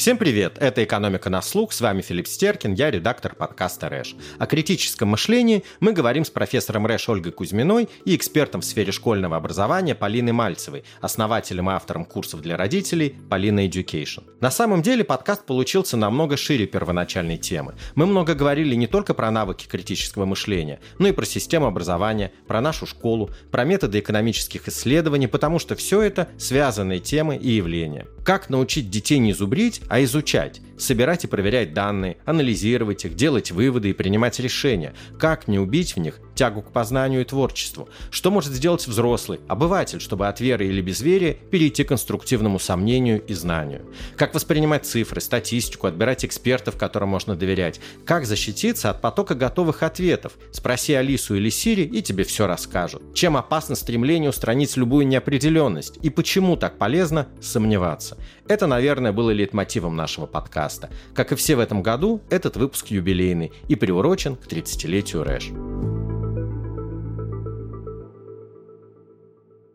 Всем привет! Это «Экономика на слух». С вами Филипп Стеркин, я редактор подкаста «Рэш». О критическом мышлении мы говорим с профессором РЭШ Ольгой Кузьминой и экспертом в сфере школьного образования Полиной Мальцевой, основателем и автором курсов для родителей Полина Education. На самом деле подкаст получился намного шире первоначальной темы. Мы много говорили не только про навыки критического мышления, но и про систему образования, про нашу школу, про методы экономических исследований, потому что все это связанные темы и явления. Как научить детей не зубрить, а изучать, собирать и проверять данные, анализировать их, делать выводы и принимать решения, как не убить в них тягу к познанию и творчеству, что может сделать взрослый, обыватель, чтобы от веры или безверия перейти к конструктивному сомнению и знанию, как воспринимать цифры, статистику, отбирать экспертов, которым можно доверять, как защититься от потока готовых ответов, спроси Алису или Сири и тебе все расскажут, чем опасно стремление устранить любую неопределенность и почему так полезно сомневаться. Это, наверное, было лейтмотивом нашего подкаста. Как и все в этом году, этот выпуск юбилейный и приурочен к 30-летию Рэш.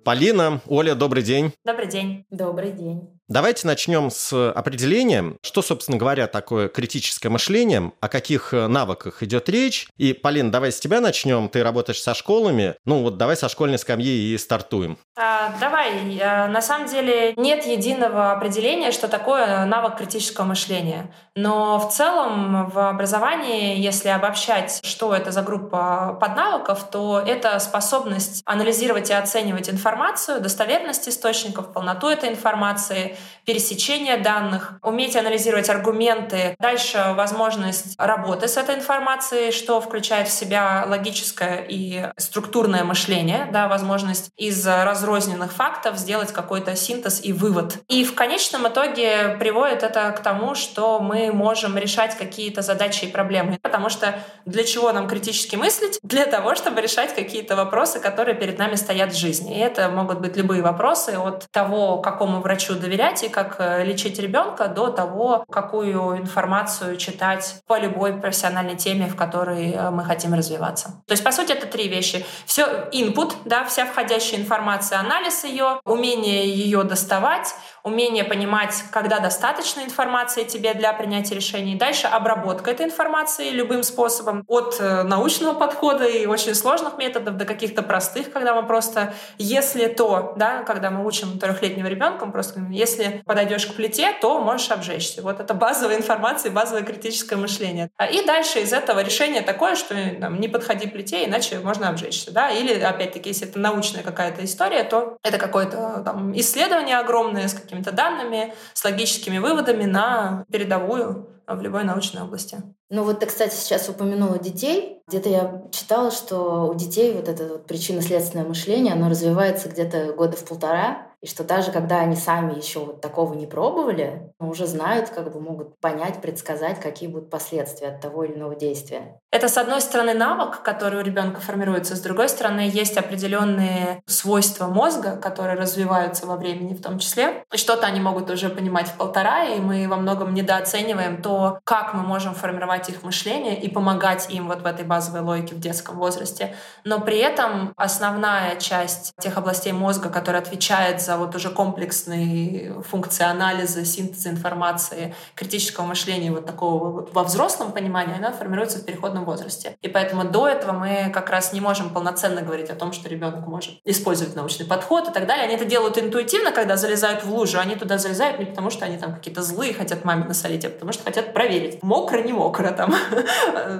Полина, Оля, добрый день. Добрый день. Добрый день. Давайте начнем с определения, что, собственно говоря, такое критическое мышление, о каких э, навыках идет речь. И, Полин, давай с тебя начнем. Ты работаешь со школами. Ну вот давай со школьной скамьи и стартуем. А, давай. А, на самом деле нет единого определения, что такое навык критического мышления. Но в целом в образовании, если обобщать, что это за группа поднавыков, то это способность анализировать и оценивать информацию, достоверность источников, полноту этой информации, пересечения данных, уметь анализировать аргументы. Дальше возможность работы с этой информацией, что включает в себя логическое и структурное мышление, да, возможность из разрозненных фактов сделать какой-то синтез и вывод. И в конечном итоге приводит это к тому, что мы можем решать какие-то задачи и проблемы. Потому что для чего нам критически мыслить? Для того, чтобы решать какие-то вопросы, которые перед нами стоят в жизни. И это могут быть любые вопросы от того, какому врачу доверять, мероприятий, как э, лечить ребенка, до того, какую информацию читать по любой профессиональной теме, в которой э, мы хотим развиваться. То есть, по сути, это три вещи. Все input, да, вся входящая информация, анализ ее, умение ее доставать, умение понимать, когда достаточно информации тебе для принятия решений. Дальше обработка этой информации любым способом, от э, научного подхода и очень сложных методов до каких-то простых, когда мы просто «если то», да, когда мы учим трехлетнего ребенка, просто «если подойдешь к плите, то можешь обжечься». Вот это базовая информация, базовое критическое мышление. И дальше из этого решение такое, что там, не подходи к плите, иначе можно обжечься. Да? Или, опять-таки, если это научная какая-то история, то это какое-то там, исследование огромное с каким какими-то данными, с логическими выводами на передовую в любой научной области. Ну вот ты, кстати, сейчас упомянула детей. Где-то я читала, что у детей вот это вот причинно-следственное мышление, оно развивается где-то года в полтора, и что даже когда они сами еще вот такого не пробовали, уже знают, как бы могут понять, предсказать, какие будут последствия от того или иного действия. Это, с одной стороны, навык, который у ребенка формируется, с другой стороны, есть определенные свойства мозга, которые развиваются во времени в том числе. Что-то они могут уже понимать в полтора, и мы во многом недооцениваем то, как мы можем формировать их мышление и помогать им вот в этой базовой логике в детском возрасте. Но при этом основная часть тех областей мозга, которая отвечает за вот уже комплексные функции анализа, синтеза информации, критического мышления вот такого во взрослом понимании, она формируется в переходном возрасте. И поэтому до этого мы как раз не можем полноценно говорить о том, что ребенок может использовать научный подход и так далее. Они это делают интуитивно, когда залезают в лужу. Они туда залезают не потому, что они там какие-то злые, хотят маме насолить, а потому что хотят проверить, мокро, не мокро там.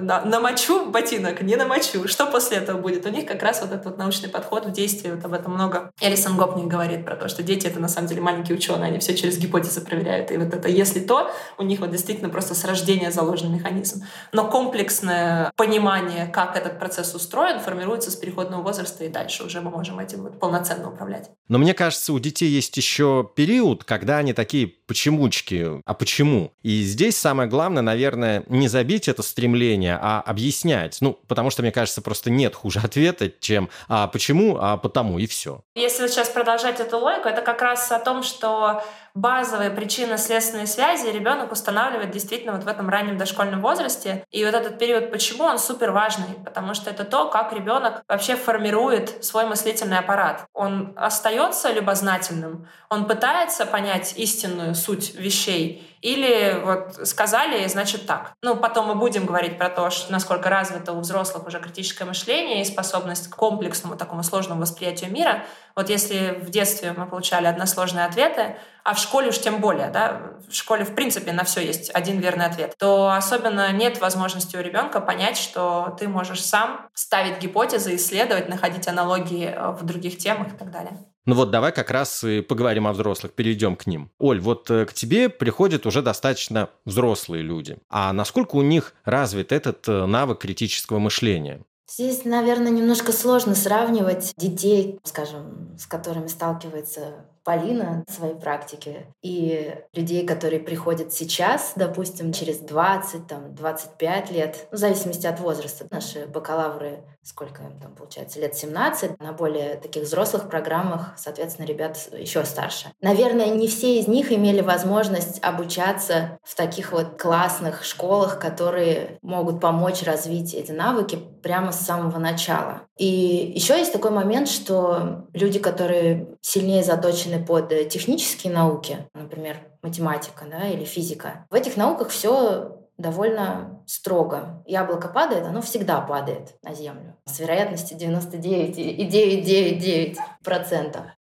Намочу ботинок, не намочу. Что после этого будет? У них как раз вот этот научный подход в действии, вот об этом много. Элисон Гопник говорит про то, что дети — это на самом деле маленькие ученые, они все через гипотезы проверяют. И вот это «если то», у них вот действительно просто с рождения заложен механизм. Но комплексное понимание, как этот процесс устроен, формируется с переходного возраста и дальше уже мы можем этим вот полноценно управлять. Но мне кажется, у детей есть еще период, когда они такие почемучки. А почему? И здесь самое главное, наверное, не забить это стремление, а объяснять. Ну, потому что, мне кажется, просто нет хуже ответа, чем «а почему?», «а потому» и все. Если сейчас продолжать эту логику, это как раз о том, что базовые причинно-следственные связи ребенок устанавливает действительно вот в этом раннем дошкольном возрасте. И вот этот период, почему он супер важный? Потому что это то, как ребенок вообще формирует свой мыслительный аппарат. Он остается любознательным, он пытается понять истинную суть вещей, или вот сказали, значит так. Ну, потом мы будем говорить про то, что насколько развито у взрослых уже критическое мышление и способность к комплексному такому сложному восприятию мира. Вот если в детстве мы получали односложные ответы, а в школе уж тем более, да, в школе в принципе на все есть один верный ответ, то особенно нет возможности у ребенка понять, что ты можешь сам ставить гипотезы, исследовать, находить аналогии э, в других темах и так далее. Ну вот давай как раз и поговорим о взрослых, перейдем к ним. Оль, вот э, к тебе приходят уже достаточно взрослые люди. А насколько у них развит этот э, навык критического мышления? Здесь, наверное, немножко сложно сравнивать детей, скажем, с которыми сталкивается Полина в своей практике и людей, которые приходят сейчас, допустим, через 20, там, 25 лет, в зависимости от возраста. Наши бакалавры, сколько им там получается, лет 17, на более таких взрослых программах, соответственно, ребят еще старше. Наверное, не все из них имели возможность обучаться в таких вот классных школах, которые могут помочь развить эти навыки прямо с самого начала. И еще есть такой момент, что люди, которые сильнее заточены под технические науки, например, математика да, или физика, в этих науках все довольно строго. Яблоко падает, оно всегда падает на землю. С вероятностью 99,999%.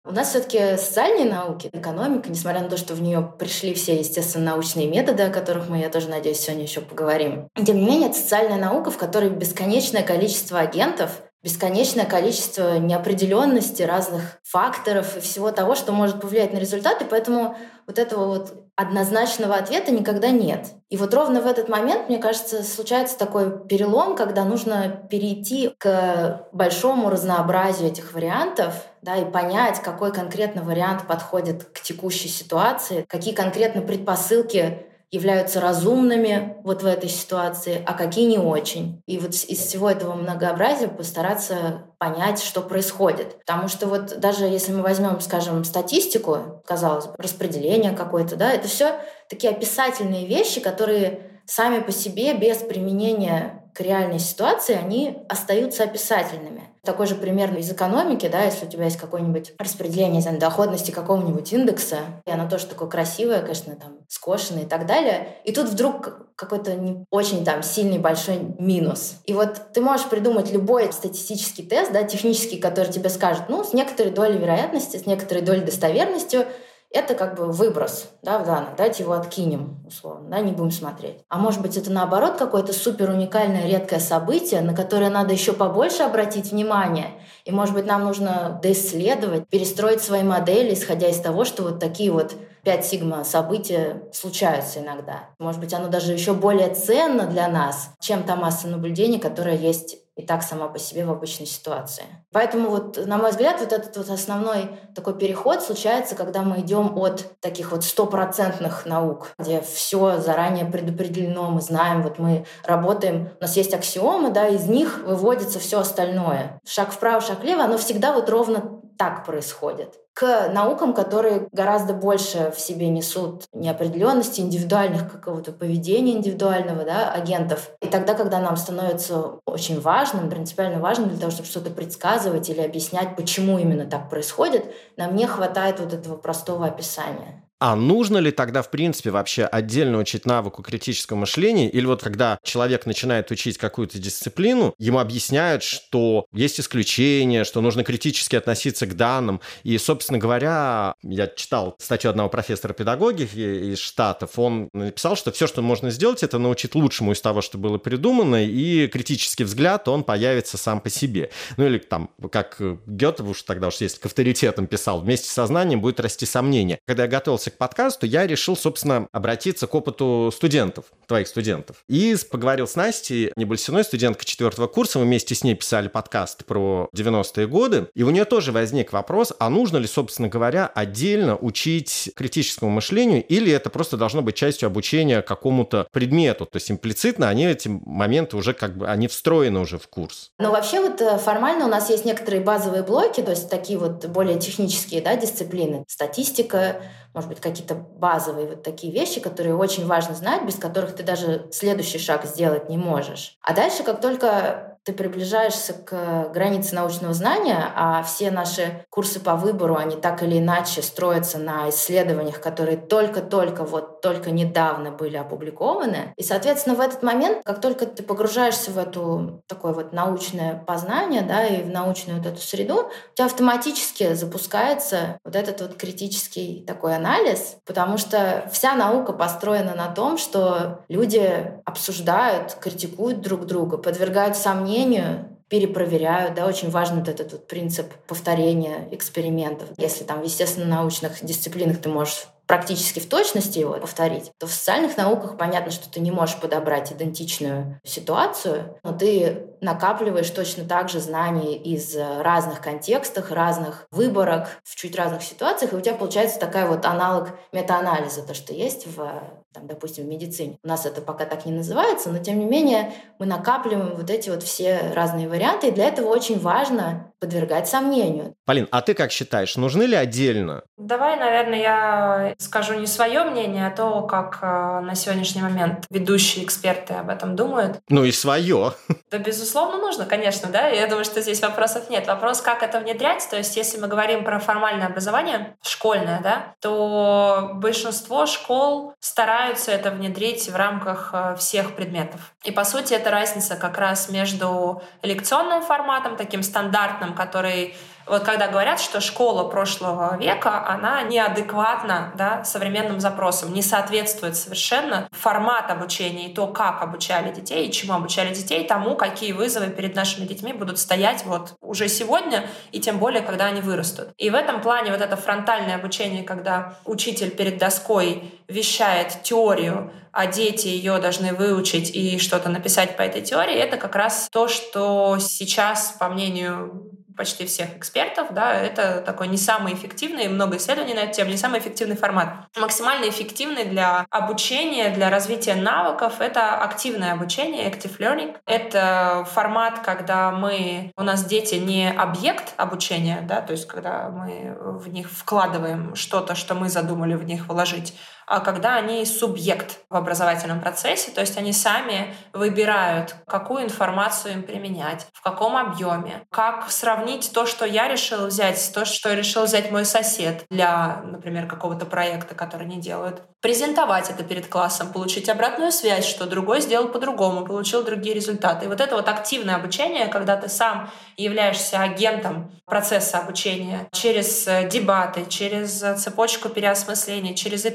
У нас все-таки социальные науки, экономика, несмотря на то, что в нее пришли все, естественно, научные методы, о которых мы, я тоже надеюсь, сегодня еще поговорим. Тем не менее, это социальная наука, в которой бесконечное количество агентов, бесконечное количество неопределенности, разных факторов и всего того, что может повлиять на результаты, поэтому вот этого вот однозначного ответа никогда нет. И вот ровно в этот момент, мне кажется, случается такой перелом, когда нужно перейти к большому разнообразию этих вариантов, да, и понять, какой конкретно вариант подходит к текущей ситуации, какие конкретно предпосылки являются разумными вот в этой ситуации, а какие не очень. И вот из всего этого многообразия постараться понять, что происходит. Потому что вот даже если мы возьмем, скажем, статистику, казалось бы, распределение какое-то, да, это все такие описательные вещи, которые сами по себе без применения к реальной ситуации, они остаются описательными. Такой же пример из экономики, да, если у тебя есть какое-нибудь распределение знаю, доходности какого-нибудь индекса, и оно тоже такое красивое, конечно, там, скошенное и так далее, и тут вдруг какой-то не очень там сильный большой минус. И вот ты можешь придумать любой статистический тест, да, технический, который тебе скажет, ну, с некоторой долей вероятности, с некоторой долей достоверностью это как бы выброс да, в данных. Давайте его откинем, условно, да, не будем смотреть. А может быть, это наоборот какое-то супер уникальное, редкое событие, на которое надо еще побольше обратить внимание. И, может быть, нам нужно доисследовать, перестроить свои модели, исходя из того, что вот такие вот 5 сигма события случаются иногда. Может быть, оно даже еще более ценно для нас, чем та масса наблюдений, которая есть и так сама по себе в обычной ситуации. Поэтому вот, на мой взгляд, вот этот вот основной такой переход случается, когда мы идем от таких вот стопроцентных наук, где все заранее предопределено, мы знаем, вот мы работаем, у нас есть аксиомы, да, из них выводится все остальное. Шаг вправо, шаг влево, оно всегда вот ровно так происходит к наукам, которые гораздо больше в себе несут неопределенности, индивидуальных какого-то поведения индивидуального да, агентов. И тогда, когда нам становится очень важным, принципиально важным для того, чтобы что-то предсказывать или объяснять, почему именно так происходит, нам не хватает вот этого простого описания. А нужно ли тогда, в принципе, вообще отдельно учить навыку критического мышления? Или вот когда человек начинает учить какую-то дисциплину, ему объясняют, что есть исключения, что нужно критически относиться к данным. И, собственно говоря, я читал статью одного профессора педагогики из Штатов. Он написал, что все, что можно сделать, это научить лучшему из того, что было придумано, и критический взгляд, он появится сам по себе. Ну или там, как Гёте уж тогда уж если к авторитетам писал, вместе со знанием будет расти сомнение. Когда я готовился к подкасту, я решил, собственно, обратиться к опыту студентов, твоих студентов. И поговорил с Настей Небольсиной, студенткой четвертого курса. Мы вместе с ней писали подкаст про 90-е годы. И у нее тоже возник вопрос, а нужно ли, собственно говоря, отдельно учить критическому мышлению, или это просто должно быть частью обучения какому-то предмету? То есть имплицитно они эти моменты уже как бы, они встроены уже в курс. Ну, вообще вот э, формально у нас есть некоторые базовые блоки, то есть такие вот более технические да, дисциплины. Статистика, может быть, какие-то базовые вот такие вещи, которые очень важно знать, без которых ты даже следующий шаг сделать не можешь. А дальше, как только ты приближаешься к границе научного знания, а все наши курсы по выбору, они так или иначе строятся на исследованиях, которые только-только, вот только недавно были опубликованы. И, соответственно, в этот момент, как только ты погружаешься в эту такое вот научное познание, да, и в научную вот эту среду, у тебя автоматически запускается вот этот вот критический такой анализ, потому что вся наука построена на том, что люди обсуждают, критикуют друг друга, подвергают сомнению сомнению, перепроверяют, да, очень важен вот этот вот принцип повторения экспериментов. Если там в естественно-научных дисциплинах ты можешь практически в точности его повторить, то в социальных науках понятно, что ты не можешь подобрать идентичную ситуацию, но ты накапливаешь точно так же знания из разных контекстов, разных выборок, в чуть разных ситуациях, и у тебя получается такая вот аналог метаанализа, то, что есть в там, допустим, в медицине. У нас это пока так не называется, но тем не менее мы накапливаем вот эти вот все разные варианты, и для этого очень важно подвергать сомнению. Полин, а ты как считаешь, нужны ли отдельно? Давай, наверное, я скажу не свое мнение, а то, как э, на сегодняшний момент ведущие эксперты об этом думают. Ну и свое. Да, безусловно, нужно, конечно, да. Я думаю, что здесь вопросов нет. Вопрос, как это внедрять. То есть, если мы говорим про формальное образование, школьное, да, то большинство школ стараются это внедрить в рамках э, всех предметов. И, по сути, это разница как раз между лекционным форматом, таким стандартным, который вот когда говорят, что школа прошлого века, она неадекватна да, современным запросам, не соответствует совершенно формат обучения и то, как обучали детей, и чему обучали детей, тому, какие вызовы перед нашими детьми будут стоять вот уже сегодня, и тем более, когда они вырастут. И в этом плане вот это фронтальное обучение, когда учитель перед доской вещает теорию, а дети ее должны выучить и что-то написать по этой теории, это как раз то, что сейчас, по мнению почти всех экспертов, да, это такой не самый эффективный, много исследований на эту тему, не самый эффективный формат. Максимально эффективный для обучения, для развития навыков — это активное обучение, active learning. Это формат, когда мы, у нас дети не объект обучения, да, то есть когда мы в них вкладываем что-то, что мы задумали в них вложить, когда они субъект в образовательном процессе, то есть они сами выбирают, какую информацию им применять, в каком объеме, как сравнить то, что я решил взять, то, что решил взять мой сосед для, например, какого-то проекта, который они делают. Презентовать это перед классом, получить обратную связь, что другой сделал по-другому, получил другие результаты. И вот это вот активное обучение, когда ты сам являешься агентом процесса обучения через дебаты, через цепочку переосмысления, через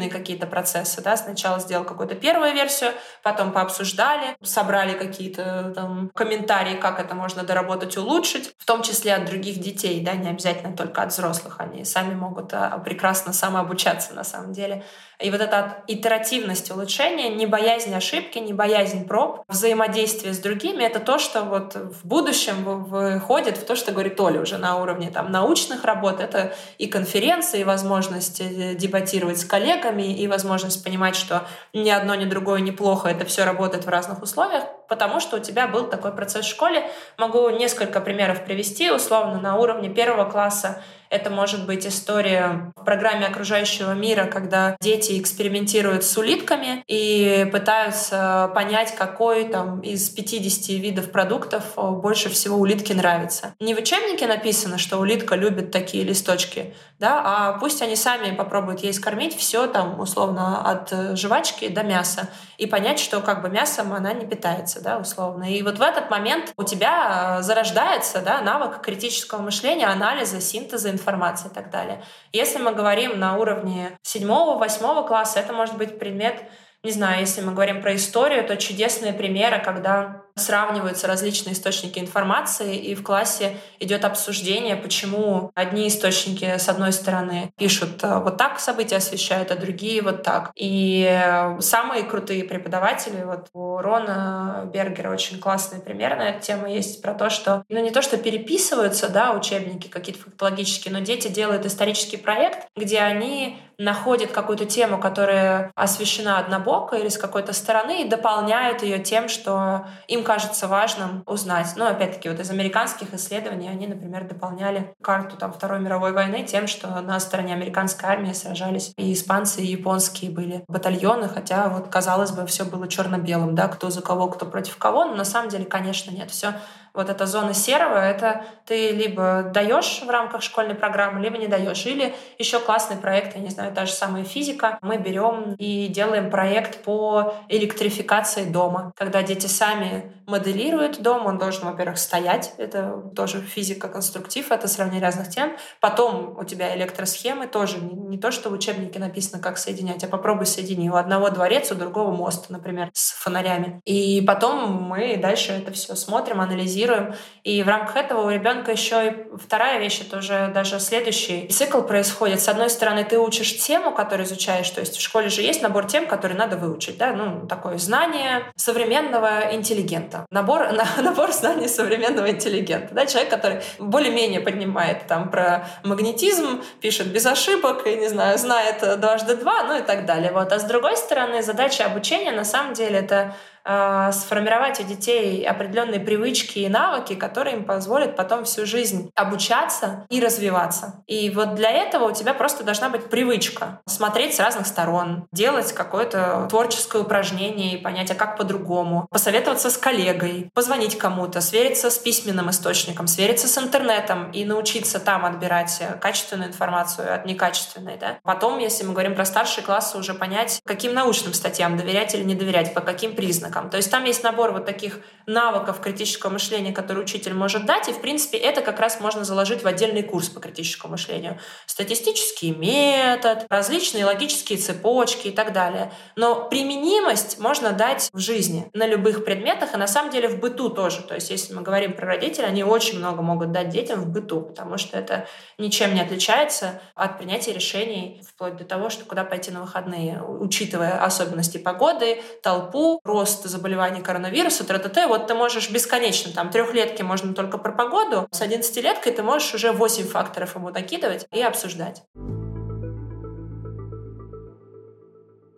итеративные какие-то процессы. Да? Сначала сделал какую-то первую версию, потом пообсуждали, собрали какие-то там комментарии, как это можно доработать, улучшить, в том числе от других детей, да, не обязательно только от взрослых. Они сами могут а, прекрасно самообучаться на самом деле. И вот эта итеративность улучшения, не боязнь ошибки, не боязнь проб, взаимодействие с другими — это то, что вот в будущем выходит в то, что говорит Оля уже на уровне там, научных работ. Это и конференции, и возможность э, дебатировать с коллегами, и возможность понимать, что ни одно, ни другое неплохо, это все работает в разных условиях, потому что у тебя был такой процесс в школе. Могу несколько примеров привести, условно, на уровне первого класса это может быть история в программе окружающего мира, когда дети экспериментируют с улитками и пытаются понять, какой там из 50 видов продуктов больше всего улитке нравится. Не в учебнике написано, что улитка любит такие листочки, да, а пусть они сами попробуют ей скормить все там условно от жвачки до мяса и понять, что как бы мясом она не питается, да, условно. И вот в этот момент у тебя зарождается да, навык критического мышления, анализа, синтеза информации и так далее. Если мы говорим на уровне седьмого, восьмого класса, это может быть предмет не знаю, если мы говорим про историю, то чудесные примеры, когда сравниваются различные источники информации, и в классе идет обсуждение, почему одни источники, с одной стороны, пишут э, вот так события освещают, а другие вот так. И э, самые крутые преподаватели, вот у Рона Бергера очень классный пример на эту тему есть про то, что, ну не то, что переписываются, да, учебники какие-то фактологические, но дети делают исторический проект, где они находят какую-то тему, которая освещена однобоко или с какой-то стороны, и дополняют ее тем, что им кажется важным узнать. Ну, опять-таки, вот из американских исследований они, например, дополняли карту там, Второй мировой войны тем, что на стороне американской армии сражались и испанцы, и японские были батальоны, хотя вот, казалось бы, все было черно-белым, да, кто за кого, кто против кого, но на самом деле, конечно, нет. Все вот эта зона серого, это ты либо даешь в рамках школьной программы, либо не даешь. Или еще классный проект, я не знаю, та же самая физика. Мы берем и делаем проект по электрификации дома, когда дети сами моделируют дом, он должен, во-первых, стоять, это тоже физика, конструктив, это сравнение разных тем. Потом у тебя электросхемы тоже, не, то, что в учебнике написано, как соединять, а попробуй соедини. У одного дворец, у другого мост, например, с фонарями. И потом мы дальше это все смотрим, анализируем, анализируем. И в рамках этого у ребенка еще и вторая вещь, это уже даже следующий цикл происходит. С одной стороны, ты учишь тему, которую изучаешь, то есть в школе же есть набор тем, которые надо выучить, да, ну, такое знание современного интеллигента. Набор, на, набор знаний современного интеллигента, да, человек, который более-менее поднимает там про магнетизм, пишет без ошибок, и, не знаю, знает дважды два, ну и так далее. Вот. А с другой стороны, задача обучения на самом деле это сформировать у детей определенные привычки и навыки, которые им позволят потом всю жизнь обучаться и развиваться. И вот для этого у тебя просто должна быть привычка смотреть с разных сторон, делать какое-то творческое упражнение и понять, а как по-другому, посоветоваться с коллегой, позвонить кому-то, свериться с письменным источником, свериться с интернетом и научиться там отбирать качественную информацию от некачественной. Да? Потом, если мы говорим про старшие классы, уже понять, каким научным статьям доверять или не доверять, по каким признакам признакам. То есть там есть набор вот таких навыков критического мышления, которые учитель может дать, и, в принципе, это как раз можно заложить в отдельный курс по критическому мышлению. Статистический метод, различные логические цепочки и так далее. Но применимость можно дать в жизни на любых предметах, и на самом деле в быту тоже. То есть если мы говорим про родителей, они очень много могут дать детям в быту, потому что это ничем не отличается от принятия решений вплоть до того, что куда пойти на выходные, учитывая особенности погоды, толпу, рост рост заболеваний коронавируса, тра -т, вот ты можешь бесконечно, там, трехлетки можно только про погоду, с 11-леткой ты можешь уже 8 факторов ему накидывать и обсуждать.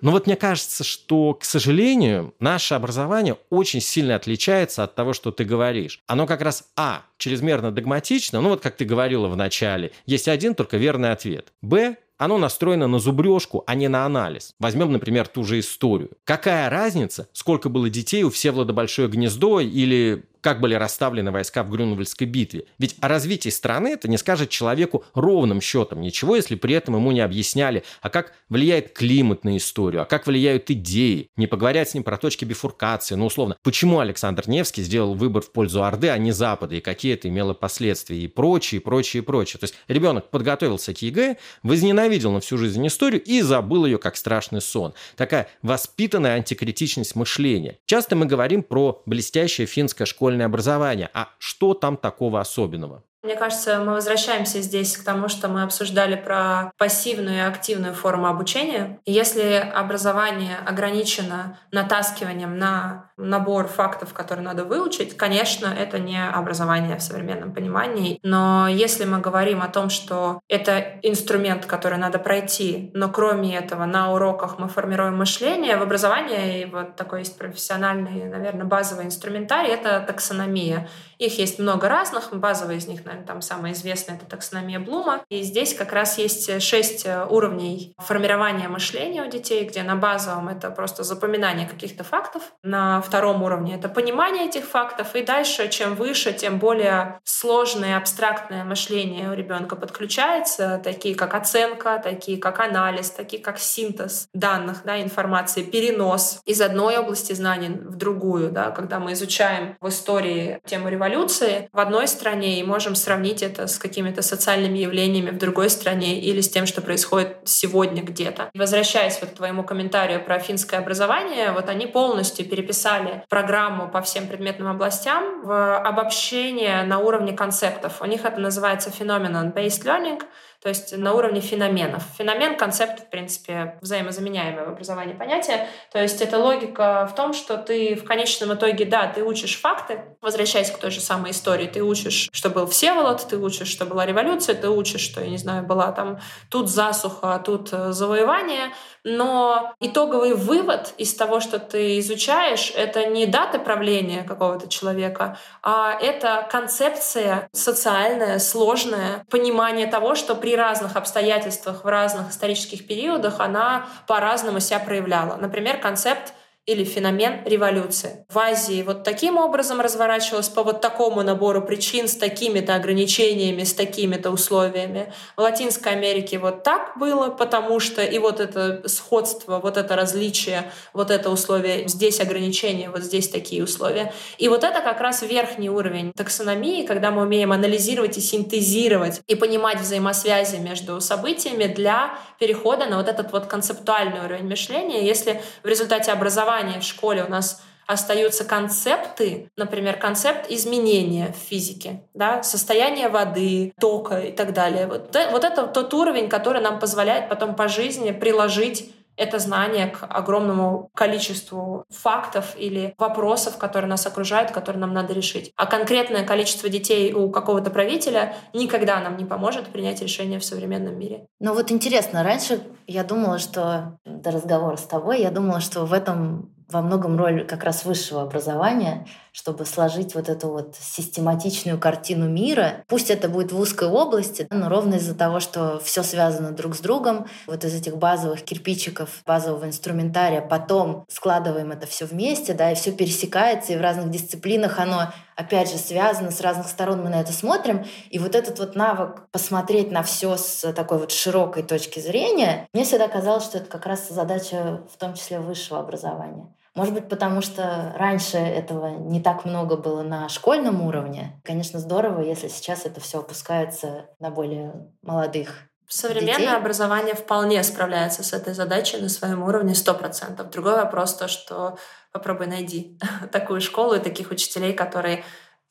Но вот мне кажется, что, к сожалению, наше образование очень сильно отличается от того, что ты говоришь. Оно как раз, а, чрезмерно догматично, ну вот как ты говорила в начале, есть один только верный ответ. Б, оно настроено на зубрежку, а не на анализ. Возьмем, например, ту же историю. Какая разница, сколько было детей у Всеволода Большое Гнездо или как были расставлены войска в Грюнвальдской битве. Ведь о развитии страны это не скажет человеку ровным счетом ничего, если при этом ему не объясняли, а как влияет климат на историю, а как влияют идеи, не поговорят с ним про точки бифуркации, ну, условно, почему Александр Невский сделал выбор в пользу Орды, а не Запада, и какие это имело последствия, и прочее, и прочее, и прочее. То есть ребенок подготовился к ЕГЭ, возненавидел на всю жизнь историю и забыл ее как страшный сон. Такая воспитанная антикритичность мышления. Часто мы говорим про блестящее финское школьное дошкольное образование. А что там такого особенного? Мне кажется, мы возвращаемся здесь к тому, что мы обсуждали про пассивную и активную форму обучения. Если образование ограничено натаскиванием на набор фактов, которые надо выучить, конечно, это не образование в современном понимании. Но если мы говорим о том, что это инструмент, который надо пройти, но кроме этого на уроках мы формируем мышление, в образовании и вот такой есть профессиональный, наверное, базовый инструментарий — это таксономия. Их есть много разных, базовый из них, наверное, там самая известная — это таксономия Блума. И здесь как раз есть шесть уровней формирования мышления у детей, где на базовом это просто запоминание каких-то фактов, на втором уровне это понимание этих фактов, и дальше, чем выше, тем более сложное абстрактное мышление у ребенка подключается, такие как оценка, такие как анализ, такие как синтез данных, да, информации, перенос из одной области знаний в другую, да, когда мы изучаем в истории тему революции в одной стране и можем сравнить это с какими-то социальными явлениями в другой стране или с тем, что происходит сегодня где-то. Возвращаясь вот к твоему комментарию про финское образование, вот они полностью переписали программу по всем предметным областям в обобщение на уровне концептов. У них это называется phenomenon-based learning — то есть на уровне феноменов. Феномен — концепт, в принципе, взаимозаменяемое в образовании понятие. То есть это логика в том, что ты в конечном итоге, да, ты учишь факты, возвращаясь к той же самой истории, ты учишь, что был Всеволод, ты учишь, что была революция, ты учишь, что, я не знаю, была там тут засуха, а тут э, завоевание, но итоговый вывод из того, что ты изучаешь, это не дата правления какого-то человека, а это концепция социальная, сложная, понимание того, что при разных обстоятельствах в разных исторических периодах она по-разному себя проявляла. Например, концепт или феномен революции. В Азии вот таким образом разворачивалось по вот такому набору причин с такими-то ограничениями, с такими-то условиями. В Латинской Америке вот так было, потому что и вот это сходство, вот это различие, вот это условие, здесь ограничения, вот здесь такие условия. И вот это как раз верхний уровень таксономии, когда мы умеем анализировать и синтезировать и понимать взаимосвязи между событиями для перехода на вот этот вот концептуальный уровень мышления. Если в результате образования образования в школе у нас остаются концепты, например, концепт изменения в физике, да, состояние воды, тока и так далее. Вот, вот это тот уровень, который нам позволяет потом по жизни приложить это знание к огромному количеству фактов или вопросов, которые нас окружают, которые нам надо решить. А конкретное количество детей у какого-то правителя никогда нам не поможет принять решение в современном мире. Ну вот интересно, раньше я думала, что до разговора с тобой, я думала, что в этом во многом роль как раз высшего образования, чтобы сложить вот эту вот систематичную картину мира. Пусть это будет в узкой области, но ровно из-за того, что все связано друг с другом, вот из этих базовых кирпичиков, базового инструментария, потом складываем это все вместе, да, и все пересекается, и в разных дисциплинах оно опять же связано, с разных сторон мы на это смотрим. И вот этот вот навык посмотреть на все с такой вот широкой точки зрения, мне всегда казалось, что это как раз задача в том числе высшего образования. Может быть, потому что раньше этого не так много было на школьном уровне. Конечно, здорово, если сейчас это все опускается на более молодых Современное детей. образование вполне справляется с этой задачей на своем уровне 100%. Другой вопрос то, что попробуй найди такую школу и таких учителей, которые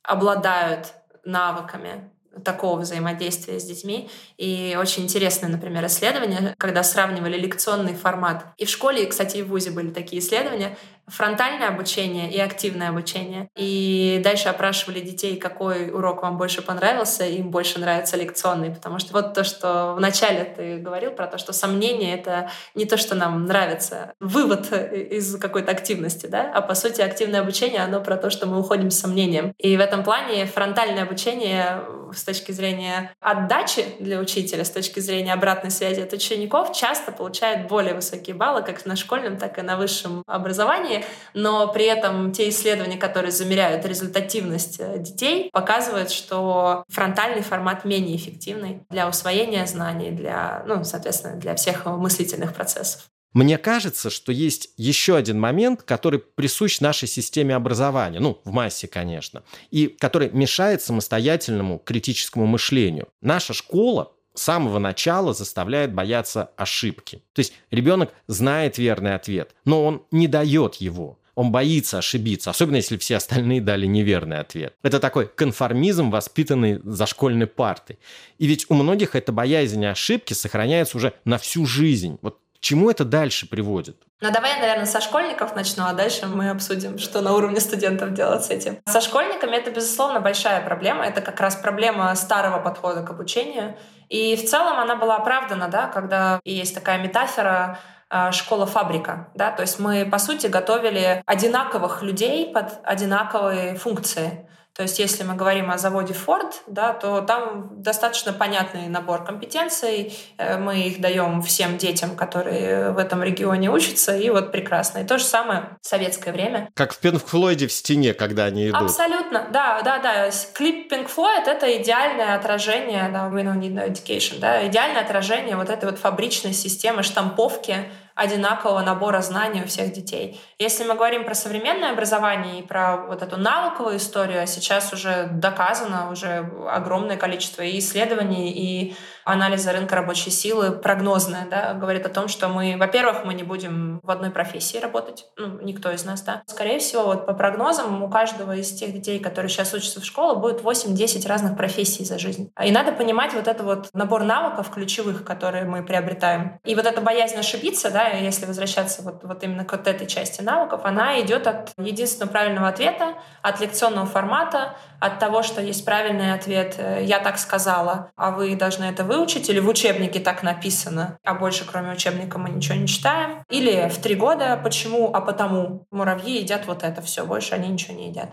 обладают навыками такого взаимодействия с детьми. И очень интересное, например, исследование, когда сравнивали лекционный формат. И в школе, и, кстати, и в ВУЗе были такие исследования, фронтальное обучение и активное обучение. И дальше опрашивали детей, какой урок вам больше понравился, им больше нравится лекционный, потому что вот то, что вначале ты говорил про то, что сомнение — это не то, что нам нравится, вывод из какой-то активности, да, а по сути активное обучение, оно про то, что мы уходим с сомнением. И в этом плане фронтальное обучение с точки зрения отдачи для учителя, с точки зрения обратной связи от учеников, часто получает более высокие баллы как на школьном, так и на высшем образовании, но при этом те исследования, которые замеряют результативность э, детей, показывают, что фронтальный формат менее эффективный для усвоения знаний, для, ну, соответственно, для всех мыслительных процессов. Мне кажется, что есть еще один момент, который присущ нашей системе образования, ну, в массе, конечно, и который мешает самостоятельному критическому мышлению. Наша школа с самого начала заставляет бояться ошибки. То есть ребенок знает верный ответ, но он не дает его. Он боится ошибиться, особенно если все остальные дали неверный ответ. Это такой конформизм, воспитанный за школьной партой. И ведь у многих эта боязнь ошибки сохраняется уже на всю жизнь. Вот к чему это дальше приводит? Ну, давай я, наверное, со школьников начну, а дальше мы обсудим, что на уровне студентов делать с этим. Со школьниками это, безусловно, большая проблема. Это как раз проблема старого подхода к обучению. И в целом она была оправдана, да, когда есть такая метафора а, школа-фабрика. Да? То есть мы, по сути, готовили одинаковых людей под одинаковые функции. То есть если мы говорим о заводе Ford, да, то там достаточно понятный набор компетенций. Э, мы их даем всем детям, которые в этом регионе учатся, и вот прекрасно. И то же самое в советское время. Как в Пинк Флойде в стене, когда они идут. Абсолютно, да, да, да. Клип Pink Floyd — это идеальное отражение, да, We Don't Need No Education, да, идеальное отражение вот этой вот фабричной системы штамповки одинакового набора знаний у всех детей. Если мы говорим про современное образование и про вот эту навыковую историю, а сейчас уже доказано уже огромное количество и исследований, и анализа рынка рабочей силы прогнозное, да, говорит о том, что мы, во-первых, мы не будем в одной профессии работать, ну, никто из нас, да. Скорее всего, вот по прогнозам у каждого из тех детей, которые сейчас учатся в школе, будет 8-10 разных профессий за жизнь. И надо понимать вот это вот набор навыков ключевых, которые мы приобретаем. И вот эта боязнь ошибиться, да, если возвращаться вот, вот именно к вот этой части навыков, она идет от единственного правильного ответа, от лекционного формата, от того, что есть правильный ответ «я так сказала», а вы должны это выучить, или в учебнике так написано, а больше кроме учебника мы ничего не читаем. Или в три года «почему, а потому муравьи едят вот это все, больше они ничего не едят».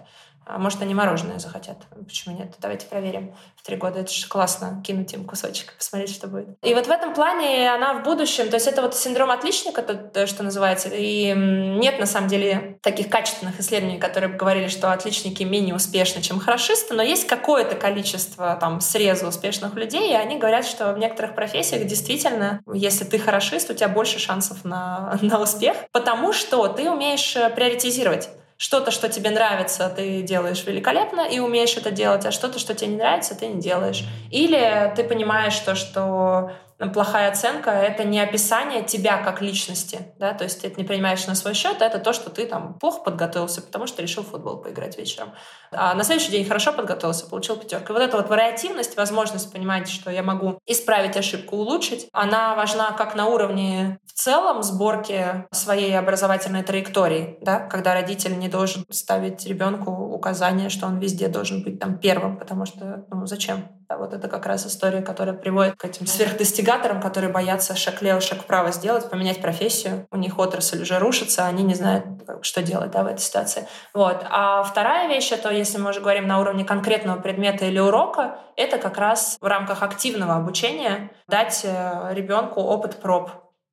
А может, они мороженое захотят. Почему нет? Давайте проверим. В три года это же классно кинуть им кусочек, посмотреть, что будет. И вот в этом плане она в будущем, то есть это вот синдром отличника, то, что называется, и нет на самом деле таких качественных исследований, которые бы говорили, что отличники менее успешны, чем хорошисты, но есть какое-то количество там среза успешных людей, и они говорят, что в некоторых профессиях действительно, если ты хорошист, у тебя больше шансов на, на успех, потому что ты умеешь э, приоритизировать что-то, что тебе нравится, ты делаешь великолепно и умеешь это делать, а что-то, что тебе не нравится, ты не делаешь. Или ты понимаешь то, что плохая оценка — это не описание тебя как личности, да, то есть ты это не принимаешь на свой счет, это то, что ты там плохо подготовился, потому что решил в футбол поиграть вечером. А на следующий день хорошо подготовился, получил пятерку. И вот эта вот вариативность, возможность понимать, что я могу исправить ошибку, улучшить, она важна как на уровне в целом сборки своей образовательной траектории, да, когда родитель не должен ставить ребенку указание, что он везде должен быть там первым, потому что, ну, зачем? Да, вот это как раз история, которая приводит к этим сверхдостигаторам, которые боятся шаг лево, шаг вправо сделать, поменять профессию. У них отрасль уже рушится, они не знают, что делать да, в этой ситуации. Вот. А вторая вещь, это если мы уже говорим на уровне конкретного предмета или урока, это как раз в рамках активного обучения дать э, ребенку опыт проб.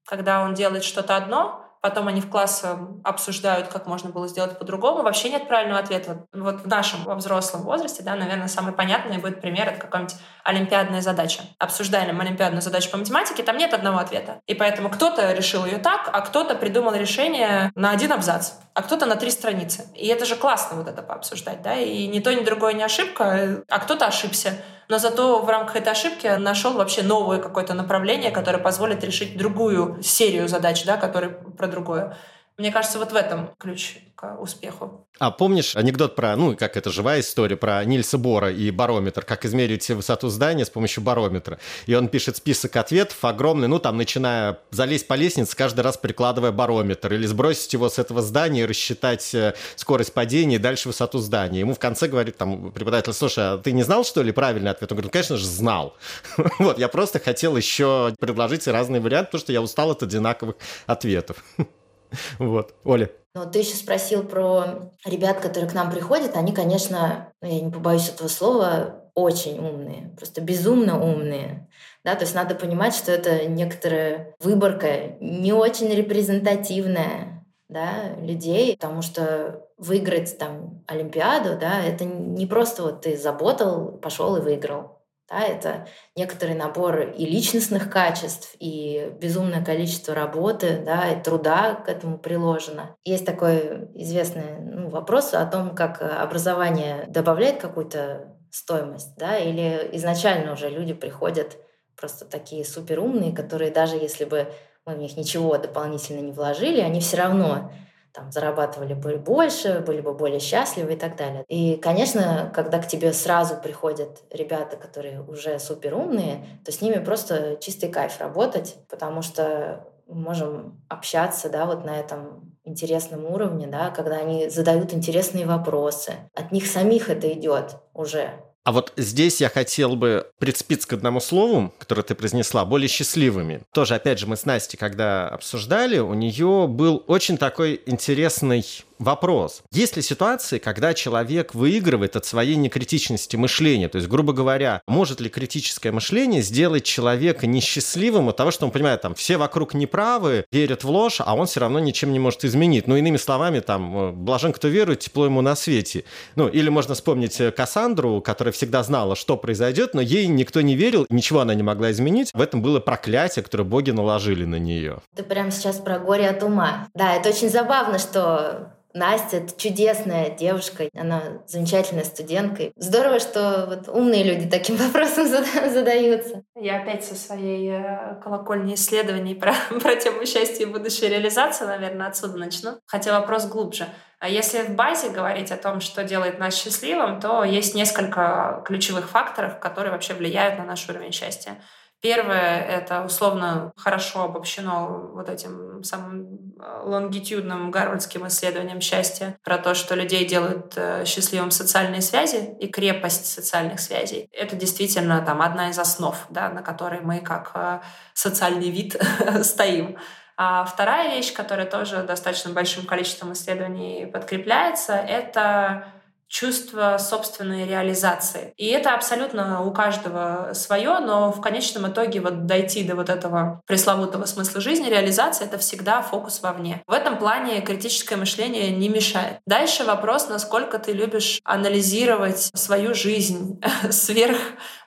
Когда он делает что-то одно, потом они в классе обсуждают, как можно было сделать по-другому. Вообще нет правильного ответа. Вот в нашем во взрослом возрасте, да, наверное, самый понятный будет пример — это какая-нибудь олимпиадная задача. Обсуждаем олимпиадную задачу по математике, там нет одного ответа. И поэтому кто-то решил ее так, а кто-то придумал решение на один абзац, а кто-то на три страницы. И это же классно вот это пообсуждать, да, и ни то, ни другое не ошибка, а кто-то ошибся но зато в рамках этой ошибки нашел вообще новое какое-то направление, которое позволит решить другую серию задач, да, которые про другое. Мне кажется, вот в этом ключ к успеху. А помнишь анекдот про, ну, как это живая история, про Нильса Бора и барометр, как измерить высоту здания с помощью барометра. И он пишет список ответов огромный, ну, там, начиная залезть по лестнице, каждый раз прикладывая барометр, или сбросить его с этого здания и рассчитать э, скорость падения и дальше высоту здания. Ему в конце говорит там преподаватель, слушай, а ты не знал, что ли, правильный ответ? Он говорит, ну, конечно же, знал. Вот, я просто хотел еще предложить разные варианты, потому что я устал от одинаковых ответов. Вот. Оля. Но ты еще спросил про ребят, которые к нам приходят. Они, конечно, ну, я не побоюсь этого слова, очень умные, просто безумно умные. Да, то есть надо понимать, что это некоторая выборка не очень репрезентативная да, людей, потому что выиграть там Олимпиаду, да, это не просто вот ты заботал, пошел и выиграл. Да, это некоторый набор и личностных качеств, и безумное количество работы, да, и труда к этому приложено. Есть такой известный ну, вопрос о том, как образование добавляет какую-то стоимость, да, или изначально уже люди приходят просто такие суперумные, которые даже если бы мы в них ничего дополнительно не вложили, они все равно там, зарабатывали бы больше, были бы более счастливы и так далее. И, конечно, когда к тебе сразу приходят ребята, которые уже супер умные, то с ними просто чистый кайф работать, потому что мы можем общаться, да, вот на этом интересном уровне, да, когда они задают интересные вопросы. От них самих это идет уже. А вот здесь я хотел бы прицепиться к одному слову, которое ты произнесла, более счастливыми. Тоже, опять же, мы с Настей, когда обсуждали, у нее был очень такой интересный Вопрос. Есть ли ситуации, когда человек выигрывает от своей некритичности мышления? То есть, грубо говоря, может ли критическое мышление сделать человека несчастливым от того, что он понимает, там, все вокруг неправы, верят в ложь, а он все равно ничем не может изменить? Ну, иными словами, там, э, блажен, кто верует, тепло ему на свете. Ну, или можно вспомнить э, Кассандру, которая всегда знала, что произойдет, но ей никто не верил, ничего она не могла изменить. В этом было проклятие, которое боги наложили на нее. Ты прямо сейчас про горе от ума. Да, это очень забавно, что Настя — это чудесная девушка, она замечательная студентка. Здорово, что вот умные люди таким вопросом задаются. Я опять со своей э, колокольни исследований про, про тему счастья и будущей реализации, наверное, отсюда начну. Хотя вопрос глубже. А если в базе говорить о том, что делает нас счастливым, то есть несколько ключевых факторов, которые вообще влияют на наш уровень счастья. Первое — это условно хорошо обобщено вот этим самым э, лонгитюдным гарвардским исследованием счастья про то, что людей делают э, счастливым социальные связи и крепость социальных связей. Это действительно там одна из основ, да, на которой мы как э, социальный вид стоим. А вторая вещь, которая тоже достаточно большим количеством исследований подкрепляется, это чувство собственной реализации. И это абсолютно у каждого свое, но в конечном итоге вот дойти до вот этого пресловутого смысла жизни, реализация — это всегда фокус вовне. В этом плане критическое мышление не мешает. Дальше вопрос, насколько ты любишь анализировать свою жизнь сверх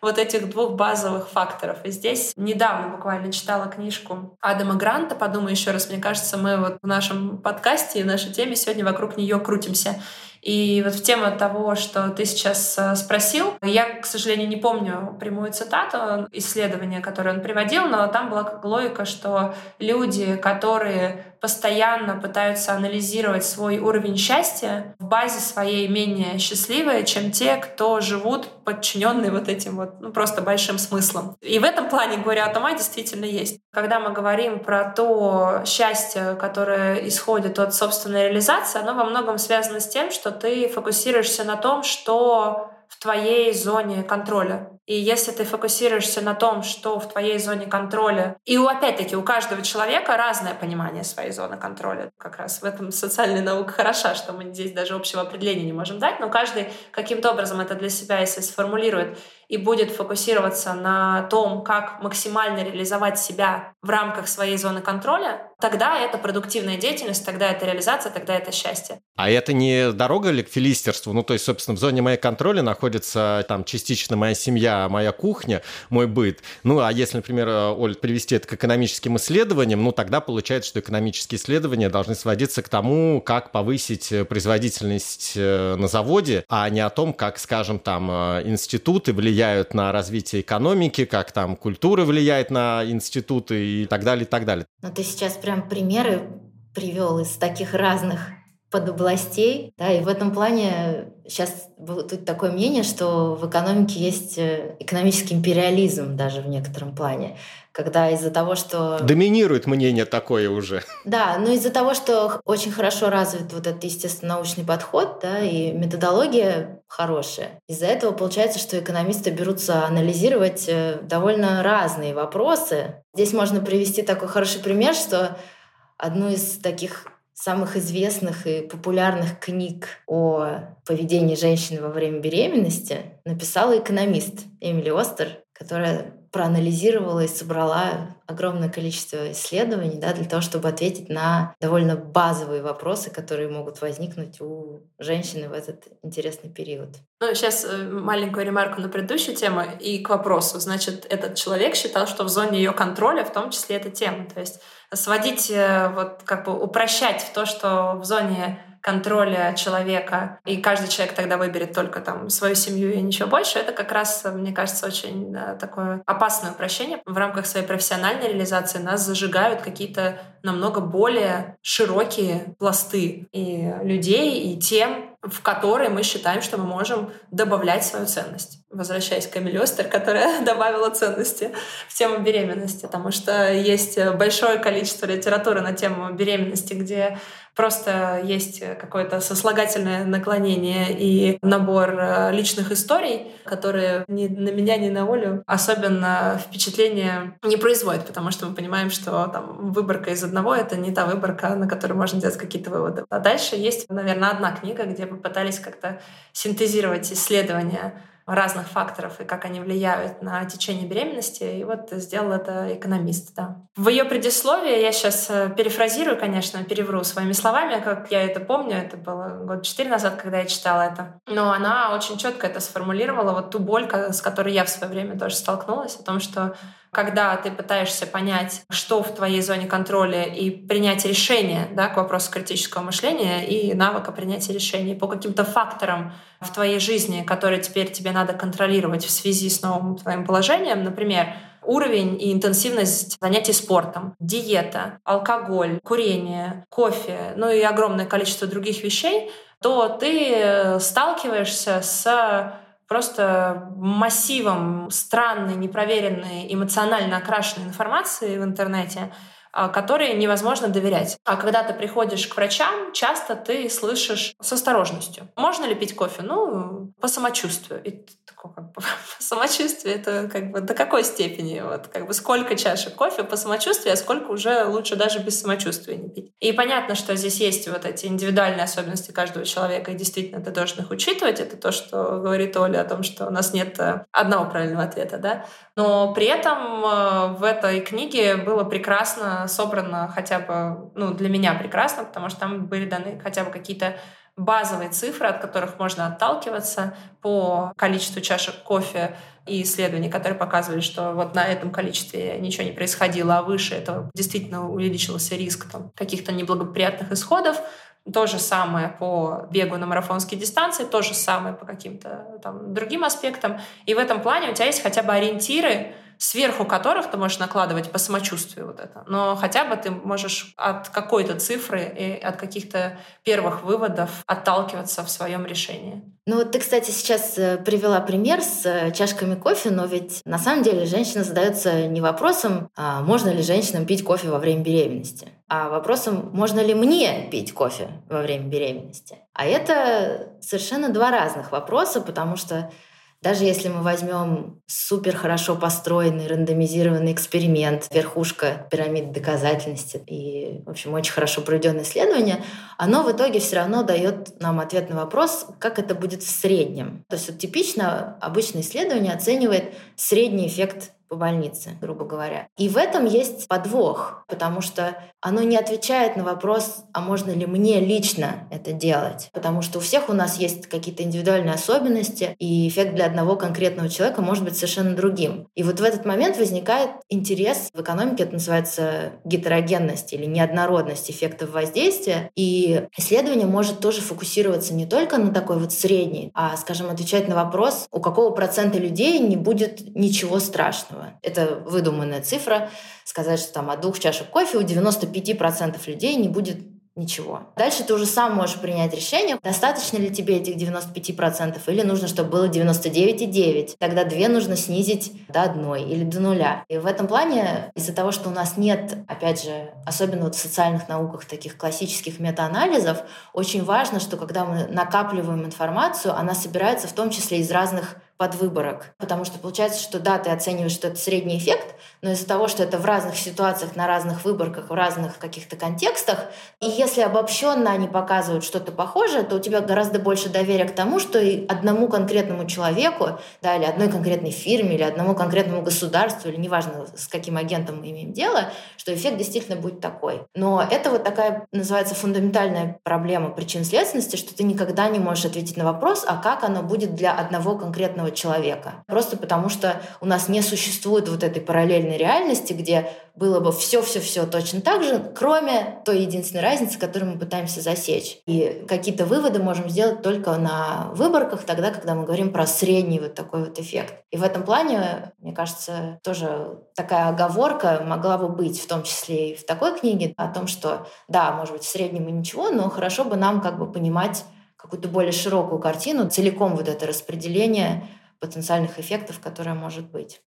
вот этих двух базовых факторов. И здесь недавно буквально читала книжку Адама Гранта «Подумай еще раз». Мне кажется, мы вот в нашем подкасте и нашей теме сегодня вокруг нее крутимся. И вот в тему того, что ты сейчас э, спросил, я, к сожалению, не помню прямую цитату исследования, которое он приводил, но там была логика, что люди, которые постоянно пытаются анализировать свой уровень счастья, в базе своей менее счастливые, чем те, кто живут подчиненные вот этим вот, ну, просто большим смыслом. И в этом плане говоря от ума действительно есть. Когда мы говорим про то счастье, которое исходит от собственной реализации, оно во многом связано с тем, что ты фокусируешься на том, что в твоей зоне контроля. И если ты фокусируешься на том, что в твоей зоне контроля, и у, опять-таки у каждого человека разное понимание своей зоны контроля. Как раз в этом социальная наука хороша, что мы здесь даже общего определения не можем дать, но каждый каким-то образом это для себя, если сформулирует, и будет фокусироваться на том, как максимально реализовать себя в рамках своей зоны контроля, тогда это продуктивная деятельность, тогда это реализация, тогда это счастье. А это не дорога ли к филистерству? Ну, то есть, собственно, в зоне моей контроля находится там частично моя семья, моя кухня, мой быт. Ну, а если, например, Оль, привести это к экономическим исследованиям, ну, тогда получается, что экономические исследования должны сводиться к тому, как повысить производительность э, на заводе, а не о том, как, скажем, там, э, институты влияют влияют на развитие экономики, как там культура влияет на институты и так далее, и так далее. Ну, ты сейчас прям примеры привел из таких разных подобластей. Да, и в этом плане сейчас тут такое мнение, что в экономике есть э, экономический империализм даже в некотором плане когда из-за того, что... Доминирует мнение такое уже. Да, но из-за того, что очень хорошо развит вот этот естественно-научный подход, да, и методология хорошая, из-за этого получается, что экономисты берутся анализировать э, довольно разные вопросы. Здесь можно привести такой хороший пример, что одну из таких самых известных и популярных книг о поведении женщины во время беременности написала экономист Эмили Остер, которая проанализировала и собрала огромное количество исследований да, для того, чтобы ответить на довольно базовые вопросы, которые могут возникнуть у женщины в этот интересный период. Ну, сейчас э, маленькую ремарку на предыдущую тему и к вопросу. Значит, этот человек считал, что в зоне ее контроля в том числе эта тема. То есть сводить, э, вот как бы упрощать в то, что в зоне контроля человека, и каждый человек тогда выберет только там свою семью и ничего больше, это как раз, мне кажется, очень да, такое опасное упрощение. В рамках своей профессиональной реализации нас зажигают какие-то намного более широкие пласты и людей, и тем, в которые мы считаем, что мы можем добавлять свою ценность. Возвращаясь к Эмили Остер, которая добавила ценности в тему беременности, потому что есть большое количество литературы на тему беременности, где просто есть какое-то сослагательное наклонение и набор э, личных историй, которые ни на меня, ни на Олю особенно впечатление не производят, потому что мы понимаем, что там выборка из одного — это не та выборка, на которой можно делать какие-то выводы. А дальше есть, наверное, одна книга, где попытались как-то синтезировать исследования разных факторов и как они влияют на течение беременности. И вот сделал это экономист. Да. В ее предисловии, я сейчас э, перефразирую, конечно, перевру своими словами, как я это помню, это было год четыре назад, когда я читала это. Но она очень четко это сформулировала, вот ту боль, с которой я в свое время тоже столкнулась, о том, что когда ты пытаешься понять, что в твоей зоне контроля и принять решение да, к вопросу критического мышления и навыка принятия решений по каким-то факторам в твоей жизни, которые теперь тебе надо контролировать в связи с новым твоим положением, например, уровень и интенсивность занятий спортом, диета, алкоголь, курение, кофе, ну и огромное количество других вещей, то ты сталкиваешься с просто массивом странной, непроверенной, эмоционально окрашенной информации в интернете, а, которой невозможно доверять. А когда ты приходишь к врачам, часто ты слышишь с осторожностью. Можно ли пить кофе? Ну, по самочувствию. И такое как бы самочувствие это как бы до какой степени? Вот как бы сколько чашек кофе по самочувствию, а сколько уже лучше даже без самочувствия не пить. И понятно, что здесь есть вот эти индивидуальные особенности каждого человека, и действительно ты должен их учитывать. Это то, что говорит Оля о том, что у нас нет э, одного правильного ответа, да? Но при этом э, в этой книге было прекрасно собрано хотя бы, ну, для меня прекрасно, потому что там были даны хотя бы какие-то базовые цифры, от которых можно отталкиваться по количеству чашек кофе и исследований, которые показывали, что вот на этом количестве ничего не происходило, а выше это действительно увеличился риск там, каких-то неблагоприятных исходов. То же самое по бегу на марафонские дистанции, то же самое по каким-то там другим аспектам. И в этом плане у тебя есть хотя бы ориентиры, сверху которых ты можешь накладывать по самочувствию вот это. Но хотя бы ты можешь от какой-то цифры и от каких-то первых выводов отталкиваться в своем решении. Ну вот ты, кстати, сейчас э, привела пример с э, чашками кофе, но ведь на самом деле женщина задается не вопросом, а можно ли женщинам пить кофе во время беременности, а вопросом, можно ли мне пить кофе во время беременности. А это совершенно два разных вопроса, потому что даже если мы возьмем супер хорошо построенный, рандомизированный эксперимент, верхушка пирамиды доказательности и, в общем, очень хорошо проведенное исследование, оно в итоге все равно дает нам ответ на вопрос, как это будет в среднем. То есть вот типично обычное исследование оценивает средний эффект по больнице, грубо говоря. И в этом есть подвох, потому что оно не отвечает на вопрос, а можно ли мне лично это делать. Потому что у всех у нас есть какие-то индивидуальные особенности, и эффект для одного конкретного человека может быть совершенно другим. И вот в этот момент возникает интерес, в экономике это называется гетерогенность или неоднородность эффектов воздействия, и исследование может тоже фокусироваться не только на такой вот средний, а, скажем, отвечать на вопрос, у какого процента людей не будет ничего страшного этого. Это выдуманная цифра. Сказать, что там от двух чашек кофе у 95% людей не будет ничего. Дальше ты уже сам можешь принять решение, достаточно ли тебе этих 95% или нужно, чтобы было 99,9. Тогда две нужно снизить до одной или до нуля. И в этом плане из-за того, что у нас нет, опять же, особенно вот в социальных науках таких классических метаанализов, очень важно, что когда мы накапливаем информацию, она собирается в том числе из разных подвыборок. Потому что получается, что да, ты оцениваешь, что это средний эффект, но из-за того, что это в разных ситуациях, на разных выборках, в разных каких-то контекстах, и если обобщенно они показывают что-то похожее, то у тебя гораздо больше доверия к тому, что и одному конкретному человеку, да, или одной конкретной фирме, или одному конкретному государству, или неважно, с каким агентом мы имеем дело, что эффект действительно будет такой. Но это вот такая, называется, фундаментальная проблема причин-следственности, что ты никогда не можешь ответить на вопрос, а как оно будет для одного конкретного конкретного человека. Просто потому что у нас не существует вот этой параллельной реальности, где было бы все-все-все точно так же, кроме той единственной разницы, которую мы пытаемся засечь. И какие-то выводы можем сделать только на выборках, тогда, когда мы говорим про средний вот такой вот эффект. И в этом плане, мне кажется, тоже такая оговорка могла бы быть, в том числе и в такой книге, о том, что да, может быть, в среднем и ничего, но хорошо бы нам как бы понимать какую-то более широкую картину, целиком вот это распределение потенциальных эффектов, которые может быть.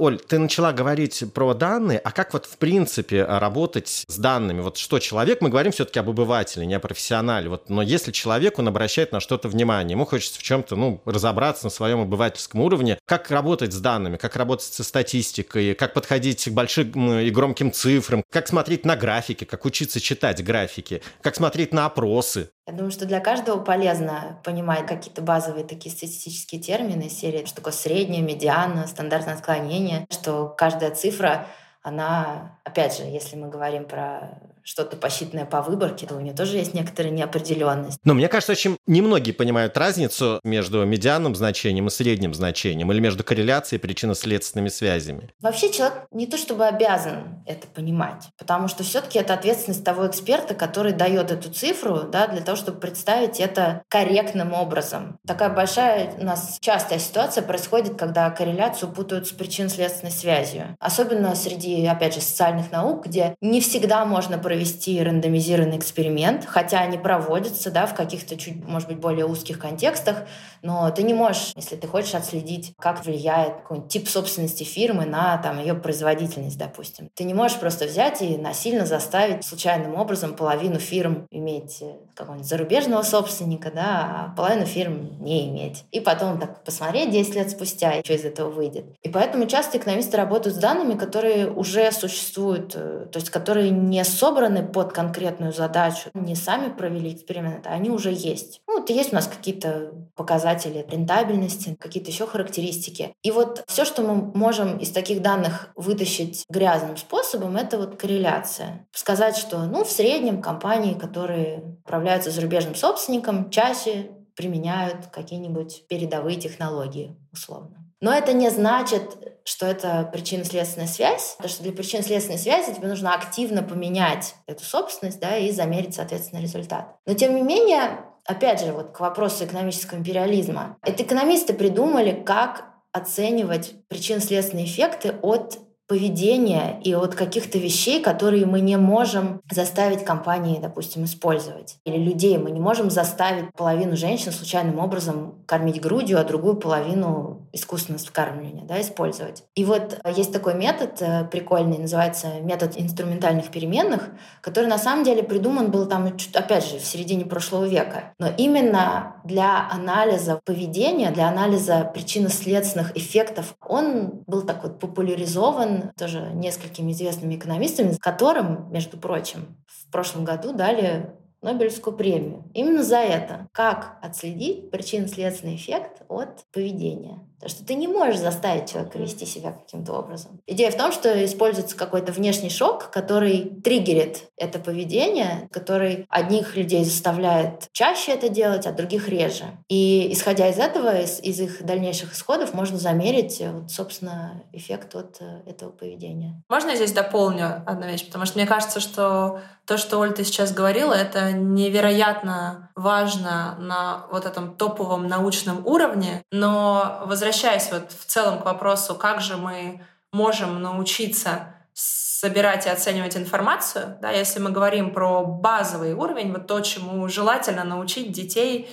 Оль, ты начала говорить про данные, а как вот в принципе работать с данными? Вот что человек, мы говорим все-таки об обывателе, не о профессионале, вот, но если человек, он обращает на что-то внимание, ему хочется в чем-то, ну, разобраться на своем обывательском уровне, как работать с данными, как работать со статистикой, как подходить к большим и громким цифрам, как смотреть на графики, как учиться читать графики, как смотреть на опросы. Я думаю, что для каждого полезно понимать какие-то базовые такие статистические термины серии, что такое средняя, медиана, стандартное отклонение, что каждая цифра, она, опять же, если мы говорим про что-то посчитанное по выборке, то у нее тоже есть некоторая неопределенность. Но мне кажется, очень немногие понимают разницу между медианным значением и средним значением, или между корреляцией и причинно-следственными связями. Вообще человек не то чтобы обязан это понимать, потому что все-таки это ответственность того эксперта, который дает эту цифру, да, для того, чтобы представить это корректным образом. Такая большая у нас частая ситуация происходит, когда корреляцию путают с причинно-следственной связью. Особенно среди, опять же, социальных наук, где не всегда можно провести рандомизированный эксперимент, хотя они проводятся да, в каких-то чуть, может быть, более узких контекстах, но ты не можешь, если ты хочешь отследить, как влияет какой-нибудь тип собственности фирмы на там, ее производительность, допустим. Ты не можешь просто взять и насильно заставить случайным образом половину фирм иметь э, какого-нибудь зарубежного собственника, да, а половину фирм не иметь. И потом так посмотреть 10 лет спустя, что из этого выйдет. И поэтому часто экономисты работают с данными, которые уже существуют, э, то есть которые не собраны под конкретную задачу, не сами провели эксперимент, а они уже есть. Ну, вот есть у нас какие-то показатели рентабельности, какие-то еще характеристики. И вот все, что мы можем из таких данных вытащить грязным способом, это вот корреляция. Сказать, что ну, в среднем компании, которые управляются зарубежным собственником, чаще применяют какие-нибудь передовые технологии, условно. Но это не значит, что это причинно-следственная связь, потому что для причинно-следственной связи тебе нужно активно поменять эту собственность да, и замерить, соответственно, результат. Но, тем не менее, опять же, вот к вопросу экономического империализма. Это экономисты придумали, как оценивать причинно-следственные эффекты от поведения и от каких-то вещей, которые мы не можем заставить компании, допустим, использовать. Или людей мы не можем заставить половину женщин случайным образом кормить грудью, а другую половину искусственного вскармливания да, использовать. И вот есть такой метод э, прикольный, называется метод инструментальных переменных, который на самом деле придуман был там, опять же, в середине прошлого века. Но именно для анализа поведения, для анализа причинно-следственных эффектов он был так вот популяризован тоже несколькими известными экономистами, которым, между прочим, в прошлом году дали Нобелевскую премию. Именно за это. Как отследить причинно-следственный эффект от поведения. Потому что ты не можешь заставить человека вести себя каким-то образом. Идея в том, что используется какой-то внешний шок, который триггерит это поведение, который одних людей заставляет чаще это делать, а других реже. И исходя из этого, из, из их дальнейших исходов, можно замерить, э, вот, собственно, эффект от э, этого поведения. Можно я здесь дополню одну вещь? Потому что мне кажется, что то, что Оль ты сейчас говорила, это невероятно важно на вот этом топовом научном уровне, но возвращаясь возвращаясь вот в целом к вопросу, как же мы можем научиться собирать и оценивать информацию, да, если мы говорим про базовый уровень, вот то, чему желательно научить детей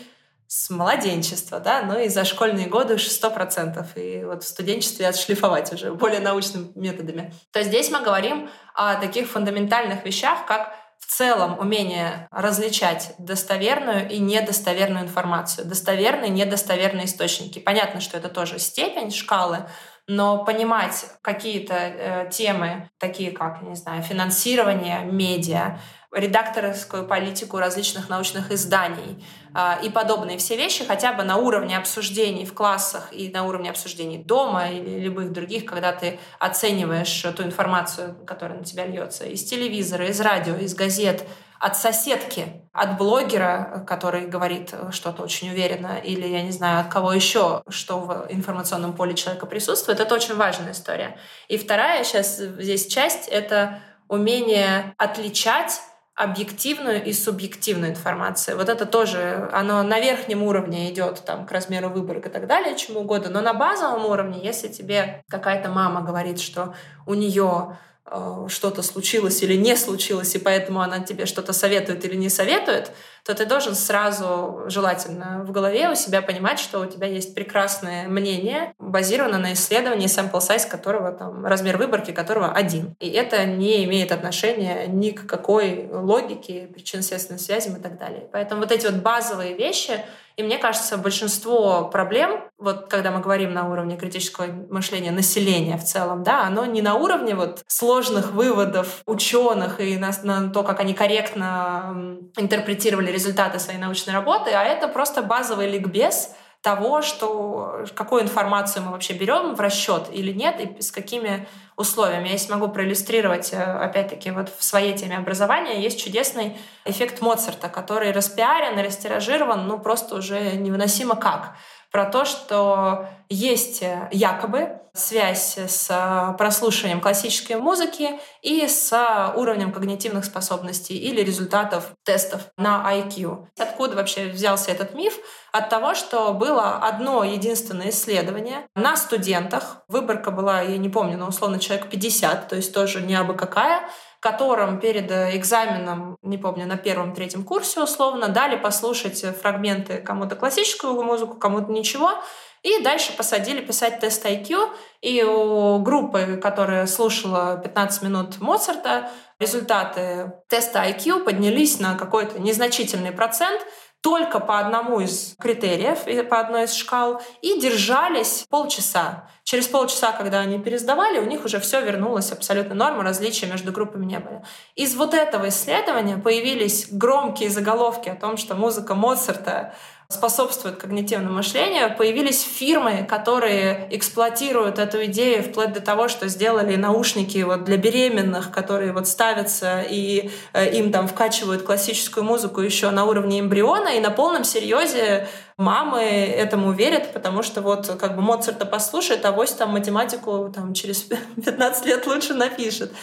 с младенчества, да, ну и за школьные годы уж сто процентов, и вот в студенчестве отшлифовать уже более научными методами. То здесь мы говорим о таких фундаментальных вещах, как в целом умение различать достоверную и недостоверную информацию, достоверные и недостоверные источники. Понятно, что это тоже степень шкалы, но понимать какие-то э, темы, такие как, не знаю, финансирование медиа, редакторскую политику различных научных изданий э, и подобные все вещи хотя бы на уровне обсуждений в классах и на уровне обсуждений дома или любых других, когда ты оцениваешь ту информацию, которая на тебя льется из телевизора, из радио, из газет, от соседки, от блогера, который говорит что-то очень уверенно, или, я не знаю, от кого еще, что в информационном поле человека присутствует, это очень важная история. И вторая сейчас здесь часть — это умение отличать объективную и субъективную информацию. Вот это тоже, оно на верхнем уровне идет там, к размеру выборок и так далее, чему угодно, но на базовом уровне, если тебе какая-то мама говорит, что у нее э, что-то случилось или не случилось, и поэтому она тебе что-то советует или не советует, то ты должен сразу, желательно, в голове у себя понимать, что у тебя есть прекрасное мнение, базированное на исследовании, sample size которого, там, размер выборки которого один. И это не имеет отношения ни к какой логике, причинно-следственным связям и так далее. Поэтому вот эти вот базовые вещи — и мне кажется, большинство проблем, вот когда мы говорим на уровне критического мышления населения в целом, да, оно не на уровне вот сложных выводов ученых и на, на то, как они корректно интерпретировали результаты своей научной работы, а это просто базовый ликбез — того, что, какую информацию мы вообще берем в расчет или нет, и с какими условиями. Я смогу проиллюстрировать, э, опять-таки, вот в своей теме образования есть чудесный эффект Моцарта, который распиарен растиражирован, ну, просто уже невыносимо как про то, что есть якобы связь с прослушиванием классической музыки и с уровнем когнитивных способностей или результатов тестов на IQ. Откуда вообще взялся этот миф? От того, что было одно единственное исследование на студентах. Выборка была, я не помню, но условно человек 50, то есть тоже не абы какая, которым перед э, экзаменом, не помню, на первом-третьем курсе условно, дали послушать фрагменты кому-то классическую музыку, кому-то ничего, и дальше посадили писать тест IQ. И у группы, которая слушала 15 минут Моцарта, результаты теста IQ поднялись на какой-то незначительный процент только по одному из критериев, по одной из шкал, и держались полчаса. Через полчаса, когда они пересдавали, у них уже все вернулось абсолютно норма, различия между группами не были. Из вот этого исследования появились громкие заголовки о том, что музыка Моцарта способствует когнитивному мышлению, появились фирмы, которые эксплуатируют эту идею вплоть до того, что сделали наушники вот для беременных, которые вот ставятся и э, им там вкачивают классическую музыку еще на уровне эмбриона, и на полном серьезе мамы этому верят, потому что вот как бы Моцарта послушает, а вось там математику там через 15 лет лучше напишет.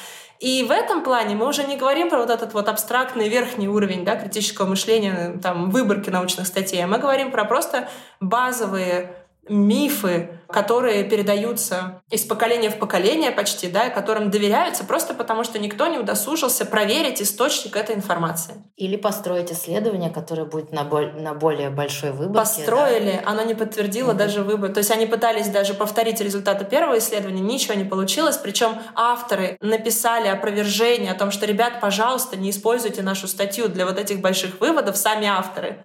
И в этом плане мы уже не говорим про вот этот вот абстрактный верхний уровень да, критического мышления, там, выборки научных статей, а мы говорим про просто базовые мифы, которые передаются из поколения в поколение почти, да, которым доверяются просто потому, что никто не удосужился проверить источник этой информации. Или построить исследование, которое будет на, боль, на более большой выборке. Построили, да? оно не подтвердило mm-hmm. даже выбор. То есть они пытались даже повторить результаты первого исследования, ничего не получилось. Причем авторы написали опровержение о том, что, ребят, пожалуйста, не используйте нашу статью для вот этих больших выводов, сами авторы.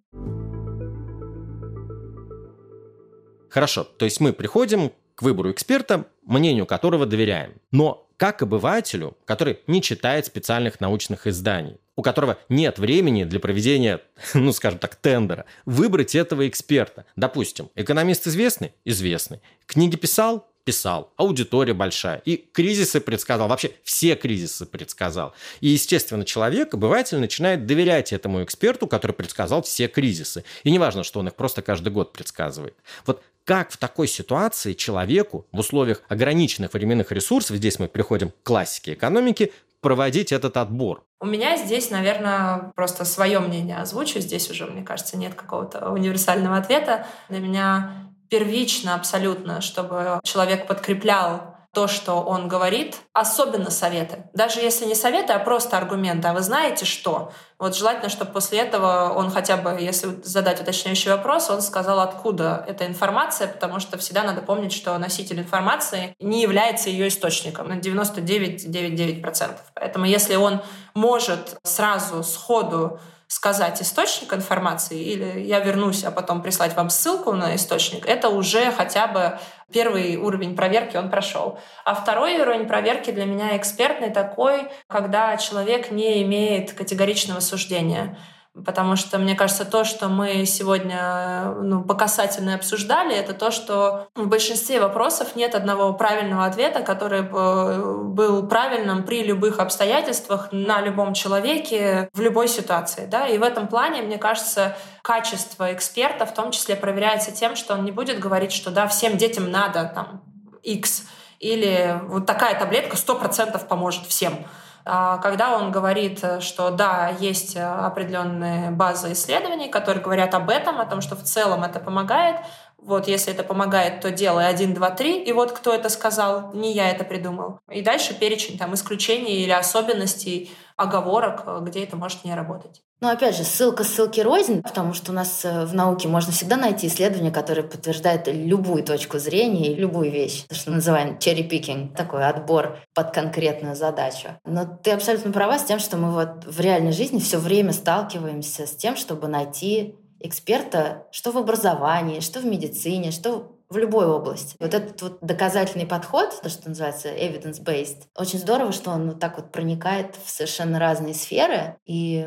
Хорошо, то есть мы приходим к выбору эксперта, мнению которого доверяем. Но как обывателю, который не читает специальных научных изданий, у которого нет времени для проведения, ну, скажем так, тендера, выбрать этого эксперта. Допустим, экономист известный? Известный. Книги писал? писал, аудитория большая, и кризисы предсказал, вообще все кризисы предсказал. И, естественно, человек, обыватель, начинает доверять этому эксперту, который предсказал все кризисы. И неважно, что он их просто каждый год предсказывает. Вот как в такой ситуации человеку в условиях ограниченных временных ресурсов, здесь мы приходим к классике экономики, проводить этот отбор? У меня здесь, наверное, просто свое мнение озвучу. Здесь уже, мне кажется, нет какого-то универсального ответа. Для меня первично абсолютно, чтобы человек подкреплял то, что он говорит, особенно советы. Даже если не советы, а просто аргументы. А вы знаете что? Вот желательно, чтобы после этого он хотя бы, если задать уточняющий вопрос, он сказал, откуда эта информация, потому что всегда надо помнить, что носитель информации не является ее источником на 99,99%. Поэтому если он может сразу, сходу сказать источник информации, или я вернусь, а потом прислать вам ссылку на источник, это уже хотя бы первый уровень проверки он прошел. А второй уровень проверки для меня экспертный такой, когда человек не имеет категоричного суждения. Потому что, мне кажется, то, что мы сегодня ну, по касательной обсуждали, это то, что в большинстве вопросов нет одного правильного ответа, который бы был правильным при любых обстоятельствах, на любом человеке, в любой ситуации. Да? И в этом плане, мне кажется, качество эксперта в том числе проверяется тем, что он не будет говорить, что да, всем детям надо там X, или вот такая таблетка 100% поможет всем. А когда он говорит, что да, есть определенные базы исследований, которые говорят об этом, о том, что в целом это помогает, вот если это помогает, то делай один, два, три, и вот кто это сказал, не я это придумал. И дальше перечень там исключений или особенностей, оговорок, где это может не работать. Но опять же, ссылка ссылки рознь, потому что у нас э, в науке можно всегда найти исследования, которые подтверждают любую точку зрения и любую вещь. То, что называем cherry picking, такой отбор под конкретную задачу. Но ты абсолютно права с тем, что мы вот в реальной жизни все время сталкиваемся с тем, чтобы найти эксперта, что в образовании, что в медицине, что в любой области. Вот этот вот доказательный подход, то, что называется evidence-based, очень здорово, что он вот так вот проникает в совершенно разные сферы. И,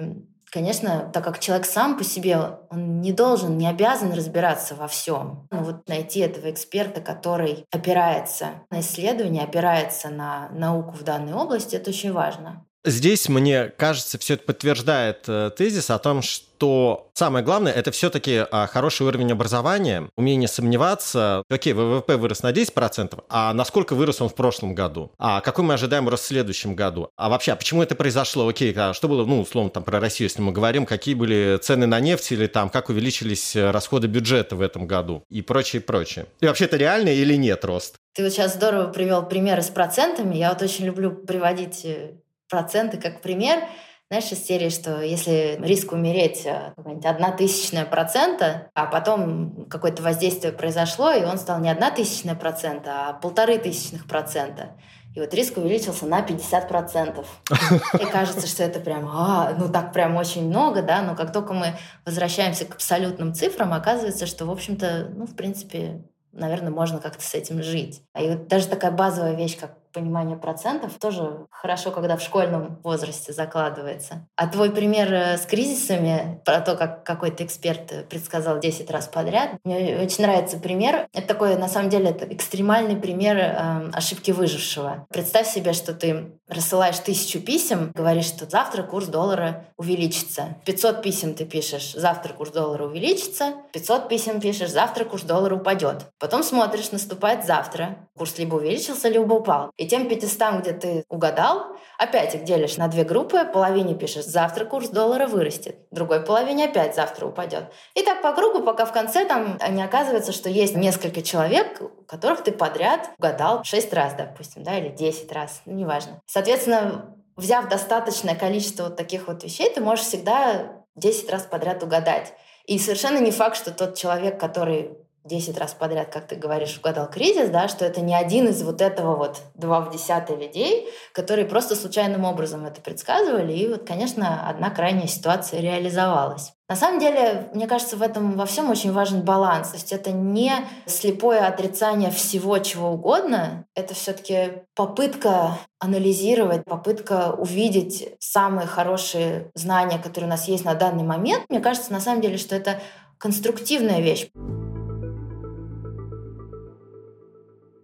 конечно, так как человек сам по себе, он не должен, не обязан разбираться во всем. Но вот найти этого эксперта, который опирается на исследования, опирается на науку в данной области, это очень важно. Здесь, мне кажется, все это подтверждает э, тезис о том, что самое главное это все-таки а, хороший уровень образования, умение сомневаться. Окей, ВВП вырос на 10%, а насколько вырос он в прошлом году? А какой мы ожидаем рост в следующем году? А вообще, а почему это произошло? Окей, а что было, ну, условно, там про Россию, если мы говорим, какие были цены на нефть или там как увеличились э, расходы бюджета в этом году и прочее, прочее. И вообще это реально или нет рост? Ты вот сейчас здорово привел примеры с процентами. Я вот очень люблю приводить э, проценты как пример. Знаешь, из серии, что если риск умереть э, одна тысячная процента, а потом какое-то воздействие произошло, и он стал не одна тысячная процента, а полторы тысячных процента. И вот риск увеличился на 50%. И кажется, что это прям, а, ну так прям очень много, да, но как только мы возвращаемся к абсолютным цифрам, оказывается, что, в общем-то, ну, в принципе, наверное, можно как-то с этим жить. И вот даже такая базовая вещь, как понимание процентов тоже хорошо, когда в школьном возрасте закладывается. А твой пример э, с кризисами, про то, как какой-то эксперт предсказал 10 раз подряд, мне очень нравится пример. Это такой, на самом деле, это экстремальный пример э, ошибки выжившего. Представь себе, что ты рассылаешь тысячу писем, говоришь, что завтра курс доллара увеличится. 500 писем ты пишешь, завтра курс доллара увеличится. 500 писем пишешь, завтра курс доллара упадет. Потом смотришь, наступает завтра. Курс либо увеличился, либо упал. И тем 500, где ты угадал, опять их делишь на две группы, половине пишешь «завтра курс доллара вырастет», другой половине опять «завтра упадет». И так по кругу, пока в конце там не оказывается, что есть несколько человек, которых ты подряд угадал 6 раз, допустим, да, или 10 раз, ну, неважно. Соответственно, взяв достаточное количество вот таких вот вещей, ты можешь всегда 10 раз подряд угадать. И совершенно не факт, что тот человек, который 10 раз подряд, как ты говоришь, угадал кризис, да, что это не один из вот этого вот два в десятый людей, которые просто случайным образом это предсказывали, и вот, конечно, одна крайняя ситуация реализовалась. На самом деле, мне кажется, в этом во всем очень важен баланс. То есть это не слепое отрицание всего чего угодно, это все-таки попытка анализировать, попытка увидеть самые хорошие знания, которые у нас есть на данный момент. Мне кажется, на самом деле, что это конструктивная вещь.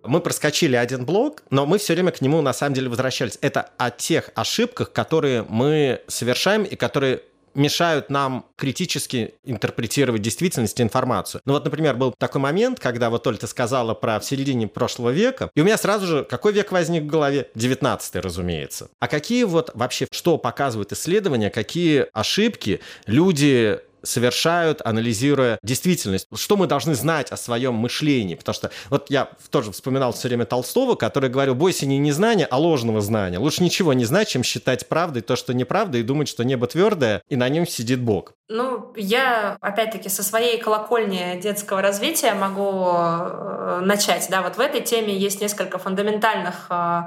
Мы проскочили один блок, но мы все время к нему на самом деле возвращались. Это о тех ошибках, которые мы совершаем и которые мешают нам критически интерпретировать действительность и информацию. Ну вот, например, был такой момент, когда вот Оля, ты сказала про в середине прошлого века, и у меня сразу же какой век возник в голове? 19 разумеется. А какие вот вообще, что показывают исследования, какие ошибки люди совершают, анализируя действительность. Что мы должны знать о своем мышлении? Потому что вот я тоже вспоминал все время Толстого, который говорил, бойся не незнания, а ложного знания. Лучше ничего не знать, чем считать правдой то, что неправда, и думать, что небо твердое, и на нем сидит Бог. Ну, я, опять-таки, со своей колокольни детского развития могу э, начать. Да, вот в этой теме есть несколько фундаментальных э,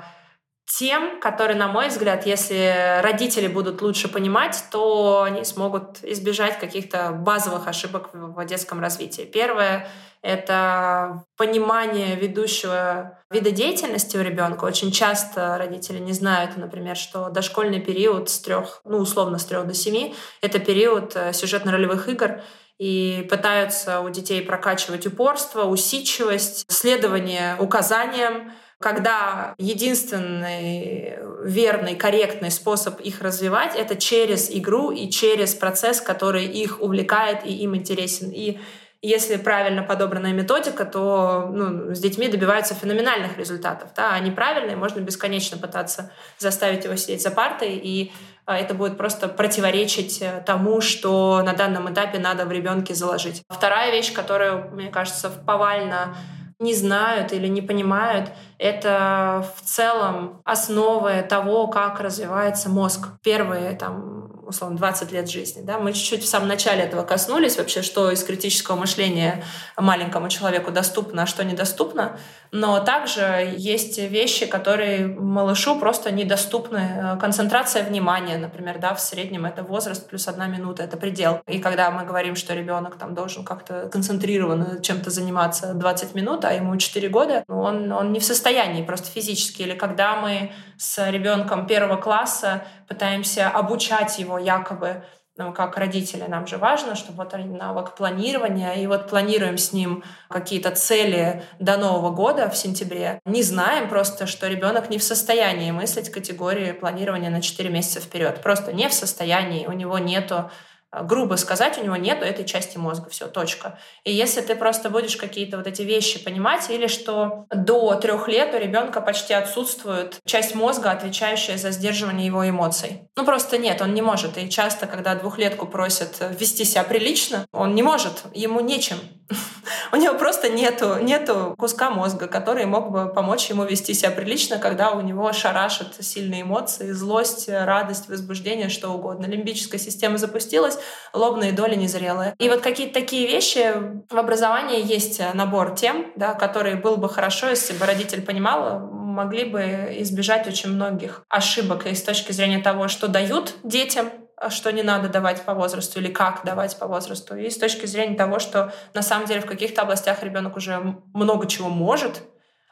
тем, которые, на мой взгляд, если родители будут лучше понимать, то они смогут избежать каких-то базовых ошибок в детском развитии. Первое — это понимание ведущего вида деятельности у ребенка. Очень часто родители не знают, например, что дошкольный период с трех, ну, условно, с трех до семи — это период э, сюжетно-ролевых игр, и пытаются у детей прокачивать упорство, усидчивость, следование указаниям, когда единственный верный, корректный способ их развивать — это через игру и через процесс, который их увлекает и им интересен. И если правильно подобранная методика, то ну, с детьми добиваются феноменальных результатов. Да? А неправильные можно бесконечно пытаться заставить его сидеть за партой и а это будет просто противоречить э, тому, что на данном этапе надо в ребенке заложить. Вторая вещь, которую, мне кажется, повально не знают или не понимают, это в целом основы того, как развивается мозг. Первые там условно, 20 лет жизни. Да? Мы чуть-чуть в самом начале этого коснулись, вообще, что из критического мышления маленькому человеку доступно, а что недоступно. Но также есть вещи, которые малышу просто недоступны. Концентрация внимания, например, да, в среднем это возраст плюс одна минута, это предел. И когда мы говорим, что ребенок там должен как-то концентрированно чем-то заниматься 20 минут, а ему 4 года, ну, он, он не в состоянии просто физически. Или когда мы с ребенком первого класса пытаемся обучать его якобы ну, как родители, нам же важно, чтобы вот навык планирования, и вот планируем с ним какие-то цели до Нового года в сентябре, не знаем просто, что ребенок не в состоянии мыслить категории планирования на 4 месяца вперед. Просто не в состоянии, у него нету грубо сказать, у него нету этой части мозга, все, точка. И если ты просто будешь какие-то вот эти вещи понимать, или что до трех лет у ребенка почти отсутствует часть мозга, отвечающая за сдерживание его эмоций. Ну просто нет, он не может. И часто, когда двухлетку просят вести себя прилично, он не может, ему нечем. У него просто нету, нету куска мозга, который мог бы помочь ему вести себя прилично, когда у него шарашат сильные эмоции, злость, радость, возбуждение, что угодно. Лимбическая система запустилась, лобные доли незрелые. И вот какие-то такие вещи в образовании есть набор тем, да, которые было бы хорошо, если бы родитель понимал, могли бы избежать очень многих ошибок и с точки зрения того, что дают детям, что не надо давать по возрасту или как давать по возрасту. И с точки зрения того, что на самом деле в каких-то областях ребенок уже много чего может,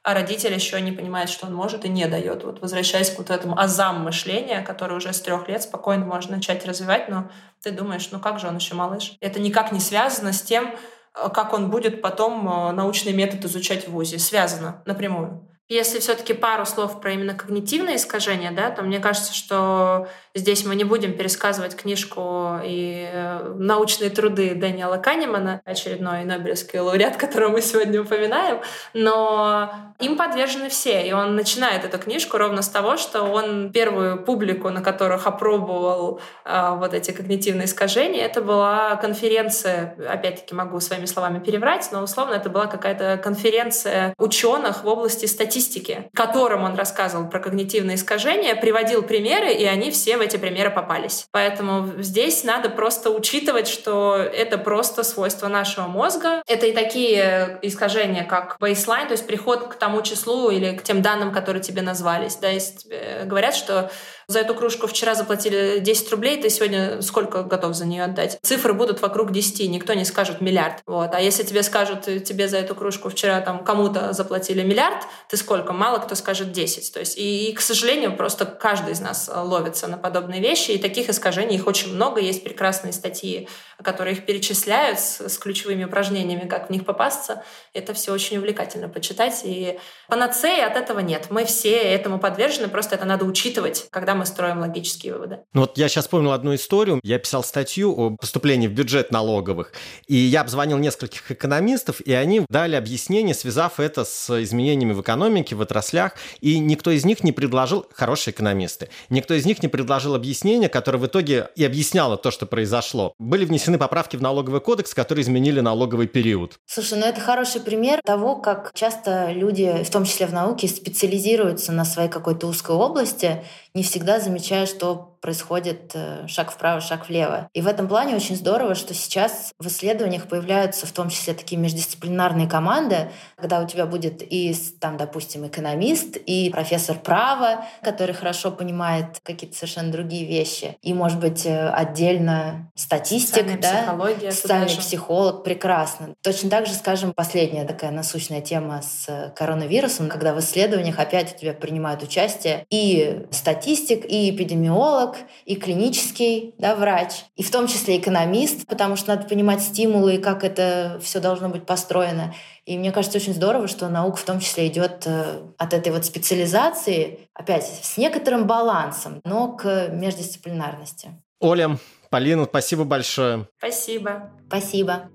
а родитель еще не понимает, что он может и не дает. Вот возвращаясь к вот этому азам мышления, который уже с трех лет спокойно можно начать развивать, но ты думаешь, ну как же он еще малыш? Это никак не связано с тем, э, как он будет потом э, научный метод изучать в ВУЗе. Связано напрямую. Если все-таки пару слов про именно когнитивные искажения, да, то мне кажется, что здесь мы не будем пересказывать книжку и э, научные труды Дэниела Канемана, очередной Нобелевский лауреат, которого мы сегодня упоминаем, но им подвержены все. И он начинает эту книжку ровно с того, что он первую публику, на которых опробовал э, вот эти когнитивные искажения, это была конференция, опять-таки могу своими словами переврать, но условно это была какая-то конференция ученых в области статистики которым он рассказывал про когнитивные искажения, приводил примеры, и они все в эти примеры попались. Поэтому здесь надо просто учитывать, что это просто свойство нашего мозга. Это и такие искажения, как baseline, то есть приход к тому числу или к тем данным, которые тебе назвались. Да, если говорят, что за эту кружку вчера заплатили 10 рублей, ты сегодня сколько готов за нее отдать? Цифры будут вокруг 10, никто не скажет миллиард. Вот. А если тебе скажут, тебе за эту кружку вчера там кому-то заплатили миллиард, ты сколько? Мало кто скажет 10. То есть, и, и, к сожалению, просто каждый из нас ловится на подобные вещи, и таких искажений их очень много. Есть прекрасные статьи, которые их перечисляют с, с ключевыми упражнениями, как в них попасться. Это все очень увлекательно почитать. И панацеи от этого нет. Мы все этому подвержены, просто это надо учитывать, когда мы строим логические выводы. Ну вот я сейчас вспомнил одну историю. Я писал статью о поступлении в бюджет налоговых, и я обзвонил нескольких экономистов, и они дали объяснение, связав это с изменениями в экономике, в отраслях, и никто из них не предложил, хорошие экономисты, никто из них не предложил объяснение, которое в итоге и объясняло то, что произошло. Были внесены поправки в налоговый кодекс, которые изменили налоговый период. Слушай, ну это хороший пример того, как часто люди, в том числе в науке, специализируются на своей какой-то узкой области не всегда замечая, что происходит э, шаг вправо, шаг влево. И в этом плане очень здорово, что сейчас в исследованиях появляются в том числе такие междисциплинарные команды, когда у тебя будет и, там, допустим, экономист, и профессор права, который хорошо понимает какие-то совершенно другие вещи, и, может быть, э, отдельно статистик, Социальная да, психология, социальный психолог, прекрасно. Точно так же, скажем, последняя такая насущная тема с коронавирусом, когда в исследованиях опять у тебя принимают участие и статистик, и эпидемиолог, психолог, и клинический да, врач, и в том числе экономист, потому что надо понимать стимулы и как это все должно быть построено. И мне кажется очень здорово, что наука в том числе идет э, от этой вот специализации, опять с некоторым балансом, но к междисциплинарности. Оля, Полина, спасибо большое. Спасибо. Спасибо.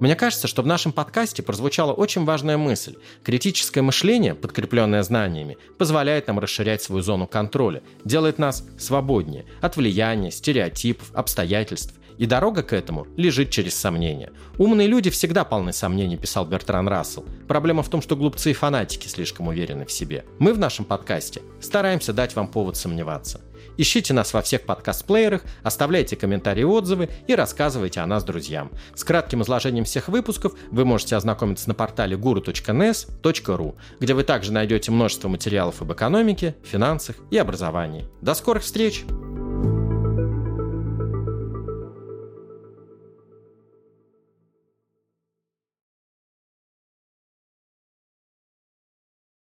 Мне кажется, что в нашем подкасте прозвучала очень важная мысль. Критическое мышление, подкрепленное знаниями, позволяет нам расширять свою зону контроля, делает нас свободнее от влияния, стереотипов, обстоятельств. И дорога к этому лежит через сомнения. Умные люди всегда полны сомнений, писал Бертран Рассел. Проблема в том, что глупцы и фанатики слишком уверены в себе. Мы в нашем подкасте стараемся дать вам повод сомневаться. Ищите нас во всех подкаст-плеерах, оставляйте комментарии и отзывы и рассказывайте о нас друзьям. С кратким изложением всех выпусков вы можете ознакомиться на портале guru.nes.ru, где вы также найдете множество материалов об экономике, финансах и образовании. До скорых встреч!